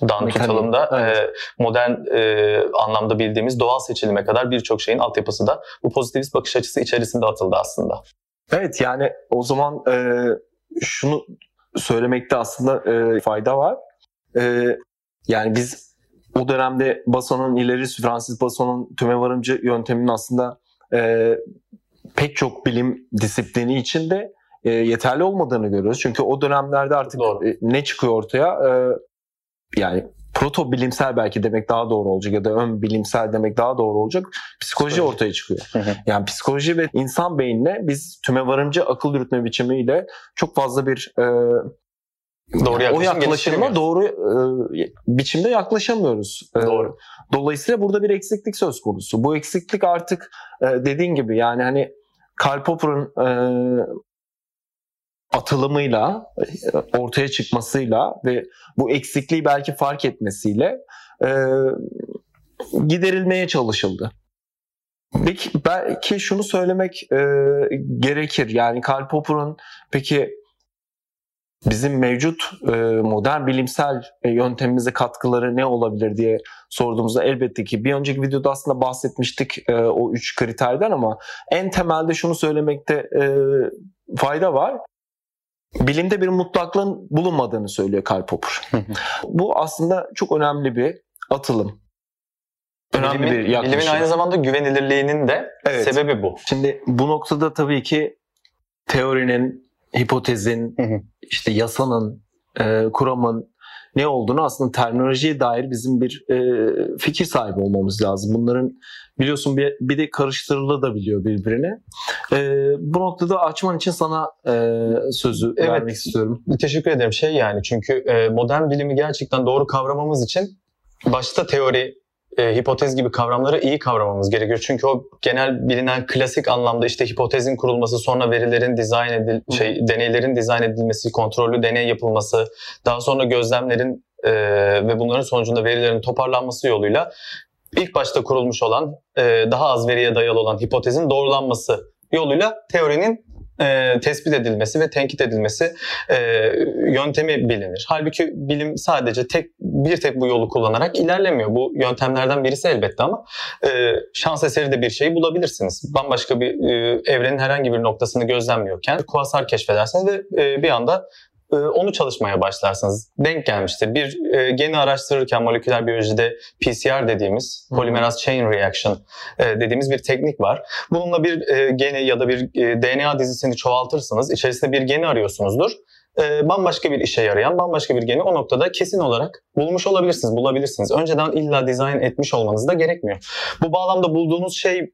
Mekanik, tutalım da evet. e, modern e, anlamda bildiğimiz doğal seçilime kadar birçok şeyin altyapısı da bu pozitivist bakış açısı içerisinde atıldı aslında. Evet yani o zaman e, şunu söylemekte aslında e, fayda var. E, yani biz o dönemde Bason'un ileri Francis Bason'un tümevarımcı yönteminin aslında e, pek çok bilim disiplini içinde e, yeterli olmadığını görüyoruz. Çünkü o dönemlerde artık Doğru. e, ne çıkıyor ortaya? E, yani proto bilimsel belki demek daha doğru olacak ya da ön bilimsel demek daha doğru olacak. Psikoloji, Psikoloji. ortaya çıkıyor. Hı hı. Yani psikoloji ve insan beynine biz tümevarımcı akıl yürütme biçimiyle çok fazla bir e, Doğru o yaklaşım yaklaşıma doğru e, biçimde yaklaşamıyoruz. E, Doğru. Dolayısıyla burada bir eksiklik söz konusu. Bu eksiklik artık e, dediğin gibi yani hani Karl Popper'ın e, atılımıyla, ortaya çıkmasıyla ve bu eksikliği belki fark etmesiyle e, giderilmeye çalışıldı. Peki belki şunu söylemek e, gerekir. Yani Karl Popper'ın peki bizim mevcut e, modern bilimsel e, yöntemimize katkıları ne olabilir diye sorduğumuzda elbette ki bir önceki videoda aslında bahsetmiştik e, o üç kriterden ama en temelde şunu söylemekte e, fayda var. Bilimde bir mutlaklığın bulunmadığını söylüyor Karl Popper. Bu aslında çok önemli bir atılım. Önemli Bilimin, bir yaklaşım. bilimin aynı zamanda güvenilirliğinin de Evet. sebebi bu. Şimdi bu noktada tabii ki teorinin, hipotezin, işte yasanın, e, kuramın ne olduğunu aslında terminolojiye dair bizim bir e, fikir sahibi olmamız lazım. Bunların biliyorsun bir, bir de karıştırılabiliyor birbirine. E, bu noktada açman için sana e, sözü Evet. vermek istiyorum. Teşekkür ederim. Şey yani çünkü e, modern bilimi gerçekten doğru kavramamız için başta teori, e, hipotez gibi kavramları iyi kavramamız gerekiyor. Çünkü o genel bilinen klasik anlamda işte hipotezin kurulması, sonra verilerin dizayn edil Hı. şey deneylerin dizayn edilmesi, kontrollü deney yapılması, daha sonra gözlemlerin e, ve bunların sonucunda verilerin toparlanması yoluyla ilk başta kurulmuş olan e, daha az veriye dayalı olan hipotezin doğrulanması yoluyla teorinin e, tespit edilmesi ve tenkit edilmesi e, yöntemi bilinir. Halbuki bilim sadece tek bir tek bu yolu kullanarak ilerlemiyor. Bu yöntemlerden birisi elbette ama e, şans eseri de bir şeyi bulabilirsiniz. Bambaşka bir e, evrenin herhangi bir noktasını gözlemliyorken kuasar keşfedersiniz ve e, bir anda onu çalışmaya başlarsınız. Denk gelmiştir. Bir e, geni araştırırken moleküler biyolojide PCR dediğimiz Hı. polymerase chain reaction e, dediğimiz bir teknik var. Bununla bir e, geni ya da bir DNA dizisini çoğaltırsınız. İçerisinde bir geni arıyorsunuzdur. E, bambaşka bir işe yarayan, bambaşka bir geni o noktada kesin olarak bulmuş olabilirsiniz, bulabilirsiniz. Önceden illa dizayn etmiş olmanız da gerekmiyor. Bu bağlamda bulduğunuz şey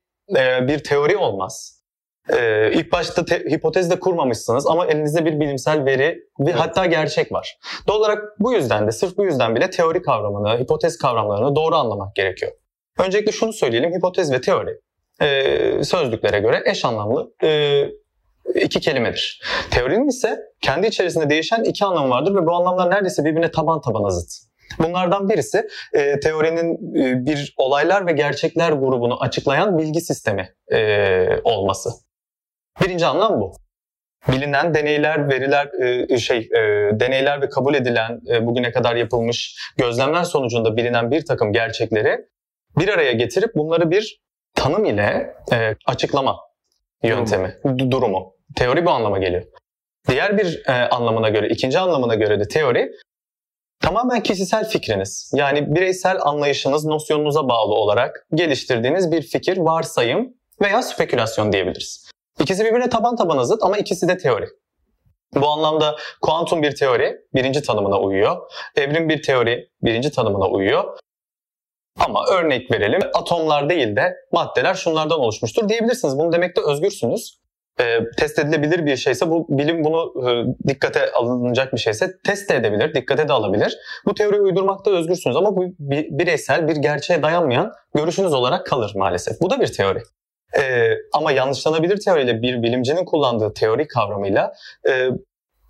bir teori olmaz. E, ilk başta te- hipotez de kurmamışsınız ama elinizde bir bilimsel veri ve Evet. hatta gerçek var. Doğal olarak bu yüzden de, sırf bu yüzden bile teori kavramını, hipotez kavramlarını doğru anlamak gerekiyor. Öncelikle şunu söyleyelim, hipotez ve teori e, sözlüklere göre eş anlamlı e, iki kelimedir. Teorinin ise kendi içerisinde değişen iki anlamı vardır ve bu anlamlar neredeyse birbirine taban tabana zıt. Bunlardan birisi e, teorinin e, bir olaylar ve gerçekler grubunu açıklayan bilgi sistemi e, olması. Birinci anlam bu. Bilinen deneyler, veriler, e, şey, e, deneyler ve kabul edilen e, bugüne kadar yapılmış gözlemler sonucunda bilinen bir takım gerçekleri bir araya getirip bunları bir tanım ile açıklama yöntemi, du- durumu. Teori bu anlama geliyor. Diğer bir e, anlamına göre, ikinci anlamına göre de teori tamamen kişisel fikriniz. Yani bireysel anlayışınız, nosyonunuza bağlı olarak geliştirdiğiniz bir fikir, varsayım veya spekülasyon diyebiliriz. İkisi birbirine taban tabana zıt ama ikisi de teori. Bu anlamda kuantum bir teori birinci tanımına uyuyor. Evrim bir teori birinci tanımına uyuyor. Ama örnek verelim atomlar değil de maddeler şunlardan oluşmuştur diyebilirsiniz. Bunu demekte özgürsünüz. Ee, test edilebilir bir şeyse bu bilim bunu e, dikkate alınacak bir şeyse test de edebilir, dikkate de alabilir. Bu teoriyi uydurmakta özgürsünüz ama bu bir, bireysel bir gerçeğe dayanmayan görüşünüz olarak kalır maalesef. Bu da bir teori. Ee, ama yanlışlanabilir teoriyle bir bilimcinin kullandığı teori kavramıyla e,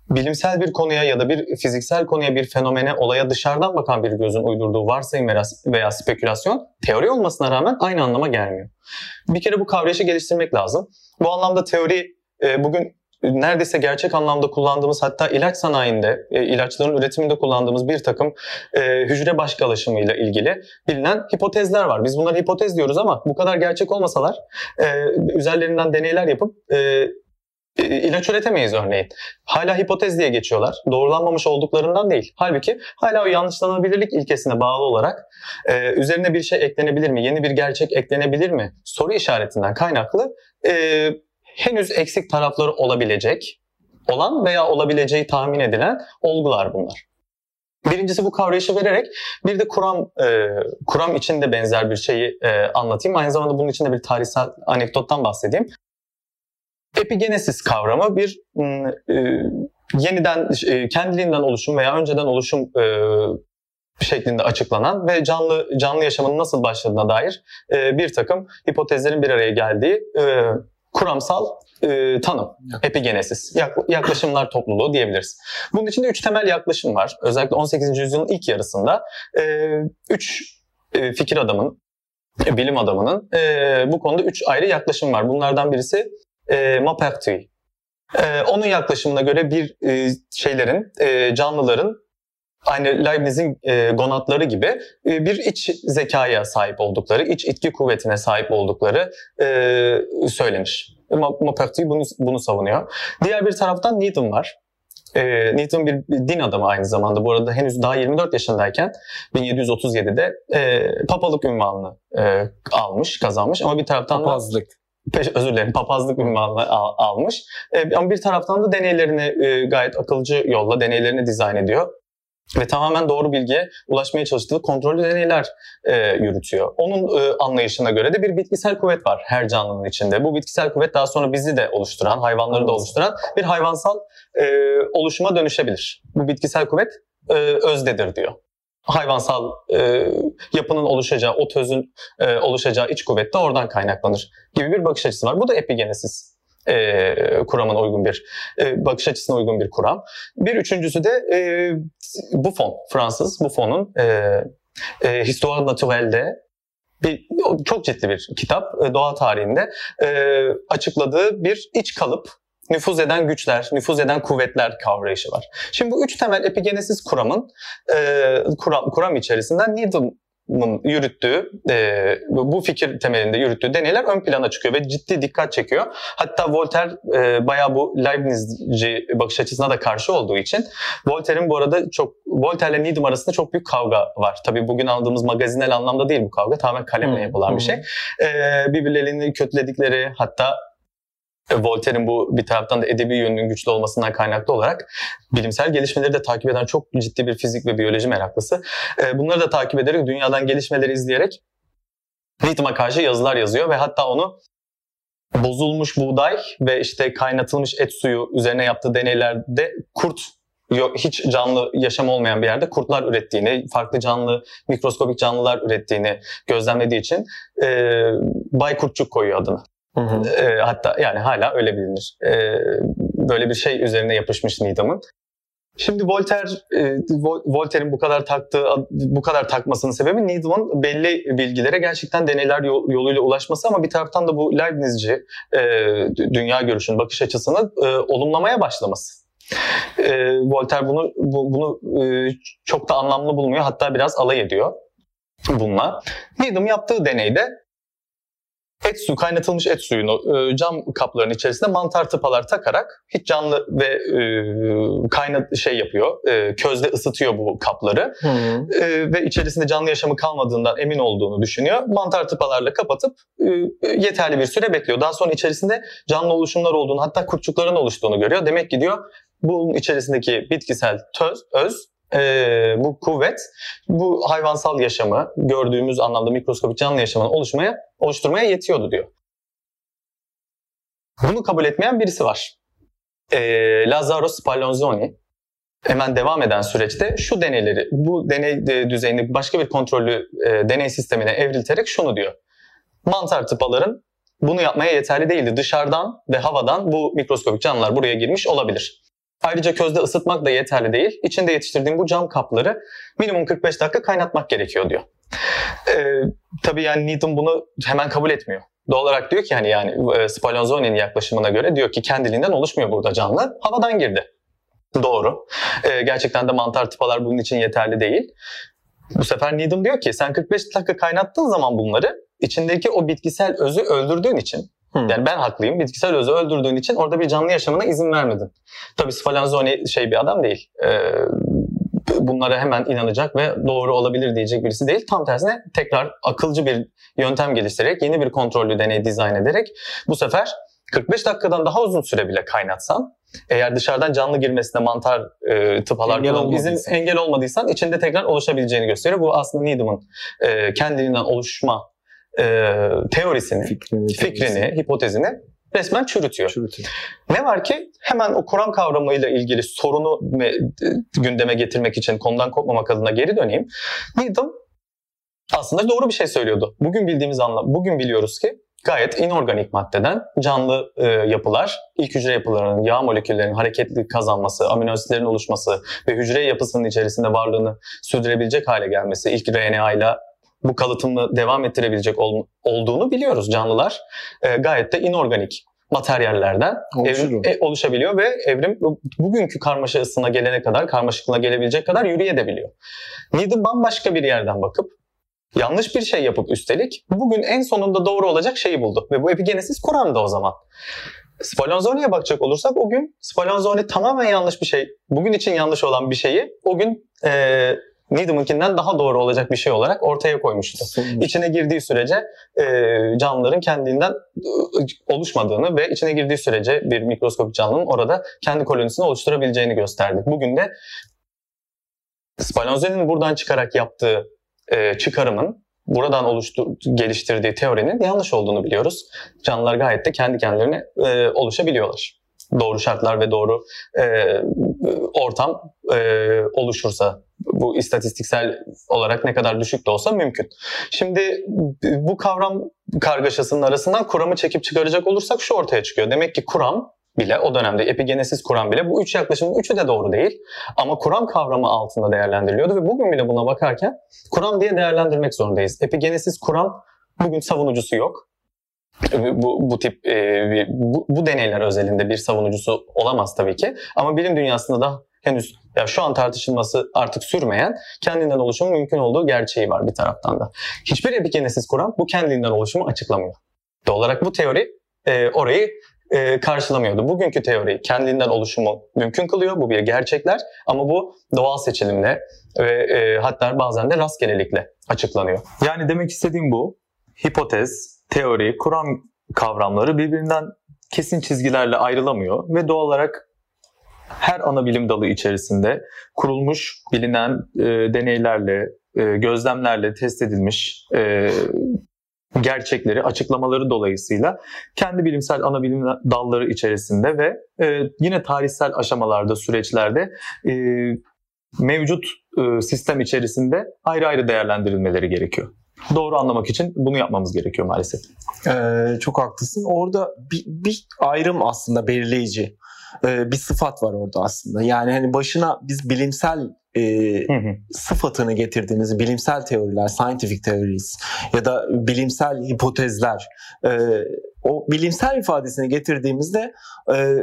bilimsel bir konuya ya da bir fiziksel konuya bir fenomene olaya dışarıdan bakan bir gözün uydurduğu varsayım veya spekülasyon teori olmasına rağmen aynı anlama gelmiyor. Bir kere bu kavrayışı geliştirmek lazım. Bu anlamda teori e, bugün neredeyse gerçek anlamda kullandığımız hatta ilaç sanayinde, e, ilaçların üretiminde kullandığımız bir takım e, hücre başkalaşımıyla ilgili bilinen hipotezler var. Biz bunları hipotez diyoruz ama bu kadar gerçek olmasalar e, üzerlerinden deneyler yapıp ilaç üretemeyiz örneğin. Hala hipotez diye geçiyorlar. Doğrulanmamış olduklarından değil. Halbuki hala o yanlışlanabilirlik ilkesine bağlı olarak e, üzerine bir şey eklenebilir mi? Yeni bir gerçek eklenebilir mi? Soru işaretinden kaynaklı e, henüz eksik tarafları olabilecek, olan veya olabileceği tahmin edilen olgular bunlar. Birincisi bu kavrayışı vererek bir de kuram e, kuram için de benzer bir şeyi e, anlatayım. Aynı zamanda bunun için de bir tarihsel anekdottan bahsedeyim. Epigenesis kavramı bir e, yeniden e, kendiliğinden oluşum veya önceden oluşum e, şeklinde açıklanan ve canlı canlı yaşamın nasıl başladığına dair e, bir takım hipotezlerin bir araya geldiği e, kuramsal e, tanım, epigenesis, yaklaşımlar topluluğu diyebiliriz. Bunun içinde üç temel yaklaşım var. Özellikle 18. yüzyılın ilk yarısında e, üç e, fikir adamın, e, bilim adamının e, bu konuda üç ayrı yaklaşım var. Bunlardan birisi e, Maupertuis. E, onun yaklaşımına göre bir e, şeylerin, e, canlıların aynı Leibniz'in e, gonatları gibi e, bir iç zekaya sahip oldukları, iç itki kuvvetine sahip oldukları e, söylemiş. Maupertuis bunu, bunu savunuyor. Diğer bir taraftan Needham var. E, Needham bir, din adamı aynı zamanda. Bu arada henüz daha 24 yaşındayken 1737'de e, papalık ünvanını e, almış, kazanmış. Ama bir taraftan Papazlık. da özür dilerim papazlık ünvanını al, almış. E, ama bir taraftan da deneylerini e, gayet akılcı yolla deneylerini dizayn ediyor ve tamamen doğru bilgiye ulaşmaya çalıştığı kontrollü deneyler e, yürütüyor. Onun e, anlayışına göre de bir bitkisel kuvvet var her canlının içinde. Bu bitkisel kuvvet daha sonra bizi de oluşturan, hayvanları da oluşturan bir hayvansal e, oluşuma dönüşebilir. Bu bitkisel kuvvet e, özdedir diyor. Hayvansal e, yapının oluşacağı, o tözün e, oluşacağı iç kuvvet de oradan kaynaklanır gibi bir bakış açısı var. Bu da epigenesis e, kuramına uygun bir e, bakış açısına uygun bir kuram. Bir üçüncüsü de e, Buffon, Fransız Buffon'un e, e, Histoire Naturelle'de bir çok ciddi bir kitap e, doğa tarihinde e, açıkladığı bir iç kalıp nüfuz eden güçler, nüfuz eden kuvvetler kavrayışı var. Şimdi bu üç temel epigenesis kuramın e, kuram, kuram içerisinden Needham yürüttüğü, e, bu fikir temelinde yürüttüğü deneyler ön plana çıkıyor ve ciddi dikkat çekiyor. Hatta Voltaire e, bayağı bu Leibnizci bakış açısına da karşı olduğu için Voltaire'in bu arada çok Voltaire ile Needham arasında çok büyük kavga var. Tabii bugün aldığımız magazinel anlamda değil bu kavga. Tamamen kalemle yapılan bir şey. E, birbirlerini kötüledikleri hatta Voltaire'in bu bir taraftan da edebi yönünün güçlü olmasından kaynaklı olarak bilimsel gelişmeleri de takip eden çok ciddi bir fizik ve biyoloji meraklısı. Ee, bunları da takip ederek dünyadan gelişmeleri izleyerek ritma karşı yazılar yazıyor ve hatta onu bozulmuş buğday ve işte kaynatılmış et suyu üzerine yaptığı deneylerde kurt hiç canlı yaşam olmayan bir yerde kurtlar ürettiğini, farklı canlı, mikroskopik canlılar ürettiğini gözlemlediği için e, Bay Kurtçuk koyuyor adını. E, hatta yani hala öyle bilinir. E, böyle bir şey üzerine yapışmış Needham'ın. Şimdi Voltaire, Voltaire'in bu kadar taktığı, bu kadar takmasının sebebi Needham'ın belli bilgilere gerçekten deneyler yoluyla ulaşması ama bir taraftan da bu Leibnizci dünya görüşünün, bakış açısını olumlamaya başlaması. Voltaire bunu bu, bunu çok da anlamlı bulmuyor, hatta biraz alay ediyor bununla. Needham yaptığı deneyde et suyu, kaynatılmış et suyunu e, cam kapların içerisinde mantar tıpalar takarak hiç canlı ve e, kaynat şey yapıyor, e, közde ısıtıyor bu kapları e, ve içerisinde canlı yaşamı kalmadığından emin olduğunu düşünüyor. Mantar tıpalarla kapatıp e, yeterli bir süre bekliyor. Daha sonra içerisinde canlı oluşumlar olduğunu, hatta kurtçukların oluştuğunu görüyor. Demek ki diyor bunun içerisindeki bitkisel töz, öz e, bu kuvvet bu hayvansal yaşamı gördüğümüz anlamda mikroskopik canlı yaşamını oluşmaya oluşturmaya yetiyordu diyor. Bunu kabul etmeyen birisi var. E, Lazzaro Spallanzani hemen devam eden süreçte şu deneyleri, bu deney düzeyini başka bir kontrollü e, deney sistemine evrilterek şunu diyor. Mantar tıpaların bunu yapmaya yeterli değildi. Dışarıdan ve havadan bu mikroskopik canlılar buraya girmiş olabilir. Ayrıca közde ısıtmak da yeterli değil. İçinde yetiştirdiğim bu cam kapları minimum 45 dakika kaynatmak gerekiyor diyor. Ee, tabii yani Needham bunu hemen kabul etmiyor. Doğal olarak diyor ki hani yani e, Spallanzani'nin yaklaşımına göre diyor ki kendiliğinden oluşmuyor burada canlı. Havadan girdi. Doğru. Ee, gerçekten de mantar tıpalar bunun için yeterli değil. Bu sefer Needham diyor ki sen 45 dakika kaynattığın zaman bunları içindeki o bitkisel özü öldürdüğün için. Yani ben haklıyım. Bitkisel özü öldürdüğün için orada bir canlı yaşamına izin vermedin. Tabii Spallanzani şey bir adam değil. Ee, bunlara hemen inanacak ve doğru olabilir diyecek birisi değil. Tam tersine tekrar akılcı bir yöntem geliştirerek yeni bir kontrollü deney dizayn ederek bu sefer 45 dakikadan daha uzun süre bile kaynatsan eğer dışarıdan canlı girmesine mantar e, tıpalar Engel izin olmadıysan. engel olmadıysan içinde tekrar oluşabileceğini gösteriyor. Bu aslında Needham'ın e, kendiliğinden oluşma e, teorisini, Fikrini, fikrini, hipotezini resmen çürütüyor. çürütüyor. Ne var ki hemen o Kur'an kavramıyla ilgili sorunu gündeme getirmek için konudan kopmamak adına geri döneyim. Needham aslında doğru bir şey söylüyordu. Bugün bildiğimiz anlam, bugün biliyoruz ki gayet inorganik maddeden canlı e, yapılar, ilk hücre yapılarının, yağ moleküllerinin hareketli kazanması, amino asitlerin oluşması ve hücre yapısının içerisinde varlığını sürdürebilecek hale gelmesi, ilk RNA ile bu kalıtımı devam ettirebilecek ol- olduğunu biliyoruz canlılar. E, gayet de inorganik materyallerden Oluşur evrim e, oluşabiliyor ve evrim bu- bugünkü karmaşasına gelene kadar, karmaşıklığına gelebilecek kadar yürüyebiliyor. Needham bambaşka bir yerden bakıp yanlış bir şey yapıp üstelik bugün en sonunda doğru olacak şeyi buldu. Ve bu epigenesis Kur'an'da o zaman. Spallanzoni'ye bakacak olursak o gün Spallanzoni tamamen yanlış bir şey. Bugün için yanlış olan bir şeyi o gün e, Needham'ınkinden daha doğru olacak bir şey olarak ortaya koymuştu. İçine girdiği sürece e, canlıların kendinden e, oluşmadığını ve içine girdiği sürece bir mikroskopik canlının orada kendi kolonisini oluşturabileceğini gösterdi. Bugün de Spallanzoni'nin buradan çıkarak yaptığı e, çıkarımın buradan oluştu, geliştirdiği teorinin yanlış olduğunu biliyoruz. Canlılar gayet de kendi kendilerine e, oluşabiliyorlar. Doğru şartlar ve doğru e, ortam e, oluşursa bu istatistiksel olarak ne kadar düşük de olsa mümkün. Şimdi bu kavram kargaşasının arasından kuramı çekip çıkaracak olursak şu ortaya çıkıyor. Demek ki kuram bile o dönemde epigenesis kuram bile bu üç yaklaşımın üçü de doğru değil. Ama kuram kavramı altında değerlendiriliyordu ve bugün bile buna bakarken kuram diye değerlendirmek zorundayız. Epigenesis kuram bugün savunucusu yok. Bu, bu tip e, bu, bu deneyler özelinde bir savunucusu olamaz tabii ki. Ama bilim dünyasında da henüz ya şu an tartışılması artık sürmeyen kendinden oluşumun mümkün olduğu gerçeği var bir taraftan da. Hiçbir epigenesis kuram bu kendinden oluşumu açıklamıyor. Doğal olarak bu teori e, orayı e, karşılamıyordu. Bugünkü teori kendinden oluşumu mümkün kılıyor. Bu bir gerçekler ama bu doğal seçilimle ve e, hatta bazen de rastgelelikle açıklanıyor. Yani demek istediğim bu. Hipotez, teori, kuram kavramları birbirinden kesin çizgilerle ayrılamıyor ve doğal olarak her ana bilim dalı içerisinde kurulmuş, bilinen e, deneylerle, e, gözlemlerle test edilmiş e, gerçekleri, açıklamaları dolayısıyla kendi bilimsel ana bilim dalları içerisinde ve e, yine tarihsel aşamalarda, süreçlerde e, mevcut e, sistem içerisinde ayrı ayrı değerlendirilmeleri gerekiyor. Doğru anlamak için bunu yapmamız gerekiyor maalesef. Ee, çok haklısın. Orada bir, bir ayrım aslında belirleyici. Ee, bir sıfat var orada aslında. Yani hani başına biz bilimsel e, sıfatını getirdiğimiz bilimsel teoriler, scientific theories ya da bilimsel hipotezler e, o bilimsel ifadesini getirdiğimizde e,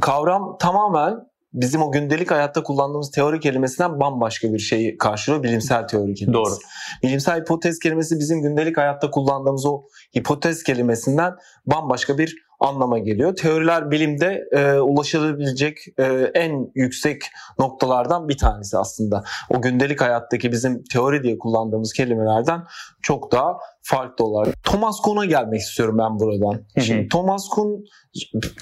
kavram tamamen bizim o gündelik hayatta kullandığımız teori kelimesinden bambaşka bir şeyi karşılıyor bilimsel teori kelimesi. Doğru. Bilimsel hipotez kelimesi bizim gündelik hayatta kullandığımız o hipotez kelimesinden bambaşka bir anlama geliyor. Teoriler bilimde e, ulaşılabilecek e, en yüksek noktalardan bir tanesi aslında. O gündelik hayattaki bizim teori diye kullandığımız kelimelerden çok daha farklı olarak. Thomas Kuhn'a gelmek istiyorum ben buradan. hı. Şimdi Thomas Kuhn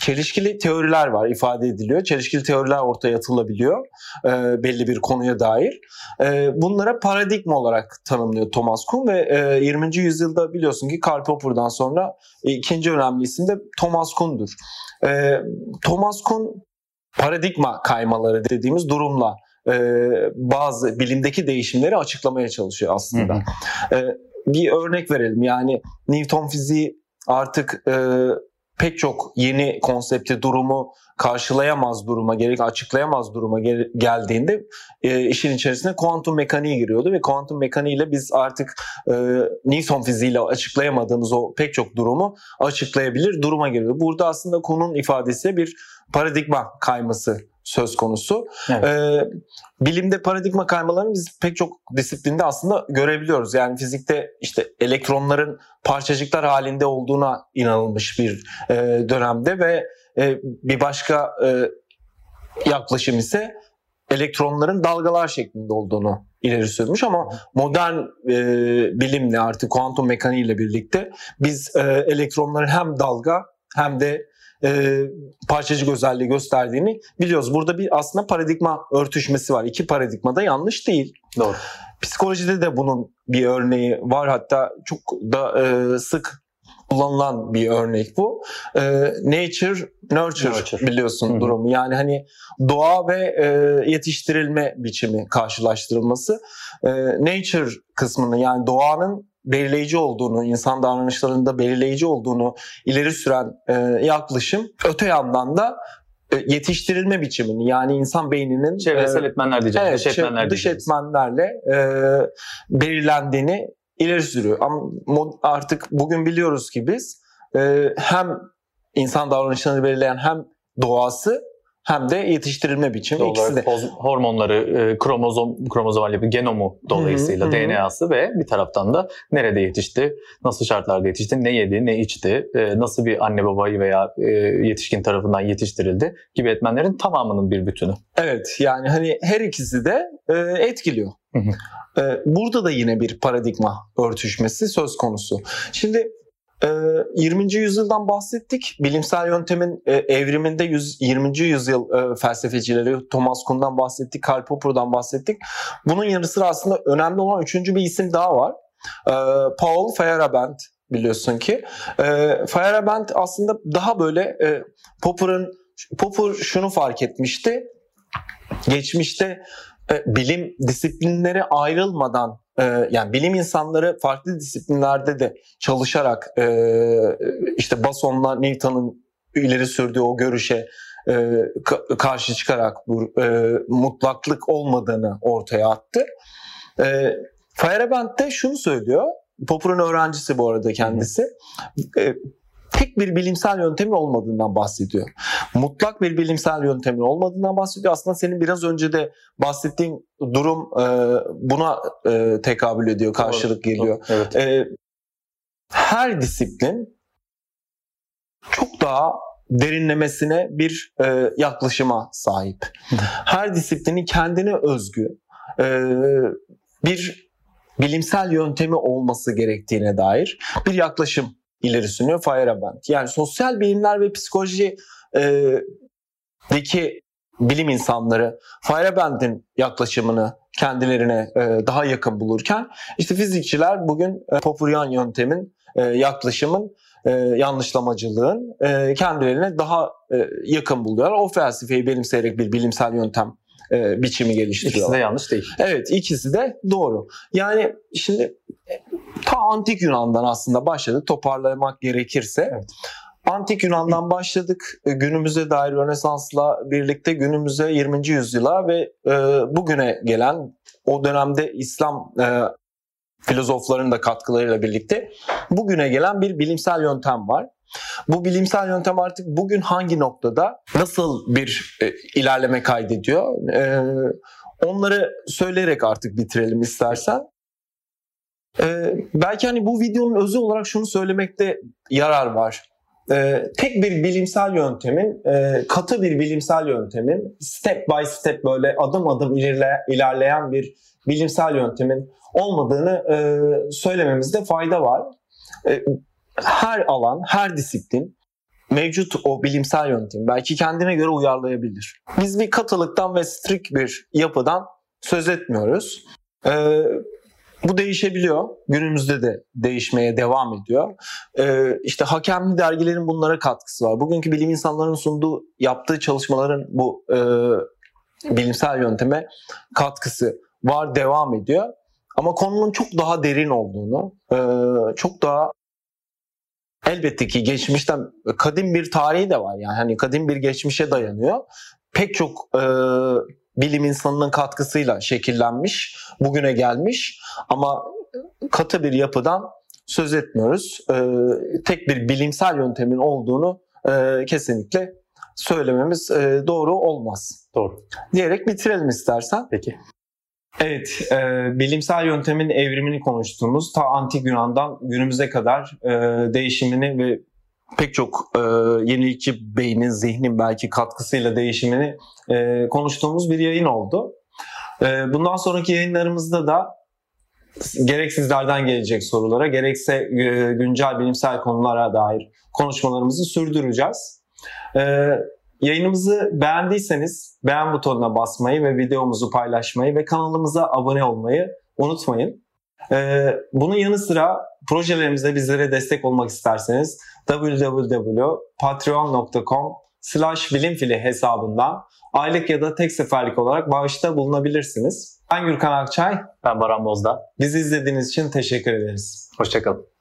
çelişkili teoriler var ifade ediliyor. Çelişkili teoriler ortaya atılabiliyor e, belli bir konuya dair. E, bunlara paradigma olarak tanımlıyor Thomas Kuhn ve e, 20. yüzyılda biliyorsun ki Karl Popper'dan sonra e, ikinci önemli isim de Thomas Kuhn'dur. E, Thomas Kuhn paradigma kaymaları dediğimiz durumla e, bazı bilimdeki değişimleri açıklamaya çalışıyor aslında. E, bir örnek verelim yani Newton fiziği artık e, pek çok yeni konsepti durumu karşılayamaz duruma gerek açıklayamaz duruma gel- geldiğinde e, işin içerisine kuantum mekaniği giriyordu ve kuantum mekaniğiyle biz artık e, Newton fiziğiyle açıklayamadığımız o pek çok durumu açıklayabilir duruma geliyordu. Burada aslında konunun ifadesi bir paradigma kayması söz konusu. Evet. E, bilimde paradigma kaymalarını biz pek çok disiplinde aslında görebiliyoruz. Yani fizikte işte elektronların parçacıklar halinde olduğuna inanılmış bir e, dönemde ve e, bir başka e, yaklaşım ise elektronların dalgalar şeklinde olduğunu ileri sürmüş ama modern e, bilimle artık kuantum mekaniğiyle birlikte biz e, elektronların hem dalga hem de e, parçacık özelliği gösterdiğini biliyoruz. Burada bir aslında paradigma örtüşmesi var. İki paradigma da yanlış değil. Doğru. Psikolojide de bunun bir örneği var. Hatta çok da e, sık kullanılan bir örnek bu. E, nature, nurture, Nurture. biliyorsun Hı hı. durumu. Yani hani doğa ve e, yetiştirilme biçimi karşılaştırılması. E, nature kısmını yani doğanın belirleyici olduğunu, insan davranışlarında belirleyici olduğunu ileri süren e, yaklaşım. Öte yandan da e, yetiştirilme biçimini yani insan beyninin Çevresel e, etmenler diyeceğim. Evet, dış etmenler dış diyeceğiz. etmenlerle e, belirlendiğini ileri sürüyor. Ama artık bugün biliyoruz ki biz e, hem insan davranışlarını belirleyen hem doğası hem de yetiştirilme biçimi Doğal ikisi de. hormonları, e, kromozom, kromozomal yapı, genomu dolayısıyla Hı hı. DNA'sı ve bir taraftan da nerede yetişti, nasıl şartlarda yetişti, ne yedi, ne içti, e, nasıl bir anne babayı veya e, yetişkin tarafından yetiştirildi gibi etmenlerin tamamının bir bütünü. Evet yani hani her ikisi de e, etkiliyor. Hı hı. E, burada da yine bir paradigma örtüşmesi söz konusu. Şimdi 20. yüzyıldan bahsettik. Bilimsel yöntemin e, evriminde yüz- 20. yüzyıl e, felsefecileri Thomas Kuhn'dan bahsettik, Karl Popper'dan bahsettik. Bunun yanı sıra aslında önemli olan üçüncü bir isim daha var. E, Paul Feyerabend biliyorsun ki. E, Feyerabend aslında daha böyle e, Popper'ın Popper şunu fark etmişti geçmişte bilim disiplinleri ayrılmadan e, yani bilim insanları farklı disiplinlerde de çalışarak e, işte Bason'la Newton'un ileri sürdüğü o görüşe e, ka- karşı çıkarak bu e, mutlaklık olmadığını ortaya attı. E, Feyerabend de şunu söylüyor. Popper'ın öğrencisi bu arada kendisi. E, tek bir bilimsel yöntemin olmadığından bahsediyor mutlak bir bilimsel yöntemin olmadığından bahsediyor. Aslında senin biraz önce de bahsettiğin durum e, buna e, tekabül ediyor, karşılık geliyor. Evet. E, her disiplin çok daha derinlemesine bir e, yaklaşıma sahip. Her disiplinin kendine özgü e, bir bilimsel yöntemi olması gerektiğine dair bir yaklaşım ileri sürüyor Feyerabend. Yani sosyal bilimler ve psikoloji e, deki bilim insanları Feyerabend'in yaklaşımını kendilerine daha yakın bulurken işte fizikçiler bugün e, Popurian yöntemin e, yaklaşımın yanlışlamacılığın kendilerine daha yakın buluyorlar. O felsefeyi benimseyerek bir bilimsel yöntem e, biçimi İkisi geliştiriyorlar. de yanlış değil. Evet ikisi de doğru. Yani şimdi e, ta antik Yunan'dan aslında başladık toparlamak gerekirse. Evet. Antik Yunan'dan başladık e, günümüze dair Rönesans'la birlikte günümüze 20. yüzyıla ve e, bugüne gelen o dönemde İslam e, filozofların da katkılarıyla birlikte bugüne gelen bir bilimsel yöntem var. Bu bilimsel yöntem artık bugün hangi noktada nasıl bir e, ilerleme kaydediyor? E, onları söyleyerek artık bitirelim istersen. E, belki hani bu videonun özü olarak şunu söylemekte yarar var. E, tek bir bilimsel yöntemin, e, katı bir bilimsel yöntemin, step by step böyle adım adım ilerle, ilerleyen bir bilimsel yöntemin olmadığını e, söylememizde fayda var. E, her alan, her disiplin mevcut o bilimsel yöntemi belki kendine göre uyarlayabilir. Biz bir katılıktan ve strict bir yapıdan söz etmiyoruz. Ee, bu değişebiliyor. Günümüzde de değişmeye devam ediyor. Ee, işte hakemli dergilerin bunlara katkısı var. Bugünkü bilim insanlarının sunduğu, yaptığı çalışmaların bu e, bilimsel yönteme katkısı var, devam ediyor. Ama konunun çok daha derin olduğunu, e, çok daha elbette ki geçmişten kadim bir tarihi de var yani hani kadim bir geçmişe dayanıyor. Pek çok e, bilim insanının katkısıyla şekillenmiş, bugüne gelmiş ama katı bir yapıdan söz etmiyoruz. E, tek bir bilimsel yöntemin olduğunu e, kesinlikle söylememiz e, doğru olmaz. Doğru. Diyerek bitirelim istersen. Peki. Evet, e, bilimsel yöntemin evrimini konuştuğumuz ta antik Yunan'dan günümüze kadar e, değişimini ve pek çok e, yenilikçi beynin, zihnin belki katkısıyla değişimini e, konuştuğumuz bir yayın oldu. E, bundan sonraki yayınlarımızda da gerek sizlerden gelecek sorulara gerekse e, güncel bilimsel konulara dair konuşmalarımızı sürdüreceğiz. Ee, yayınımızı beğendiyseniz beğen butonuna basmayı ve videomuzu paylaşmayı ve kanalımıza abone olmayı unutmayın. Ee, bunun yanı sıra projelerimizde bizlere destek olmak isterseniz www.patreon.com slash bilimfili hesabından aylık ya da tek seferlik olarak bağışta bulunabilirsiniz. Ben Gürkan Akçay. Ben Baran Bozda. Bizi izlediğiniz için teşekkür ederiz. Hoşçakalın.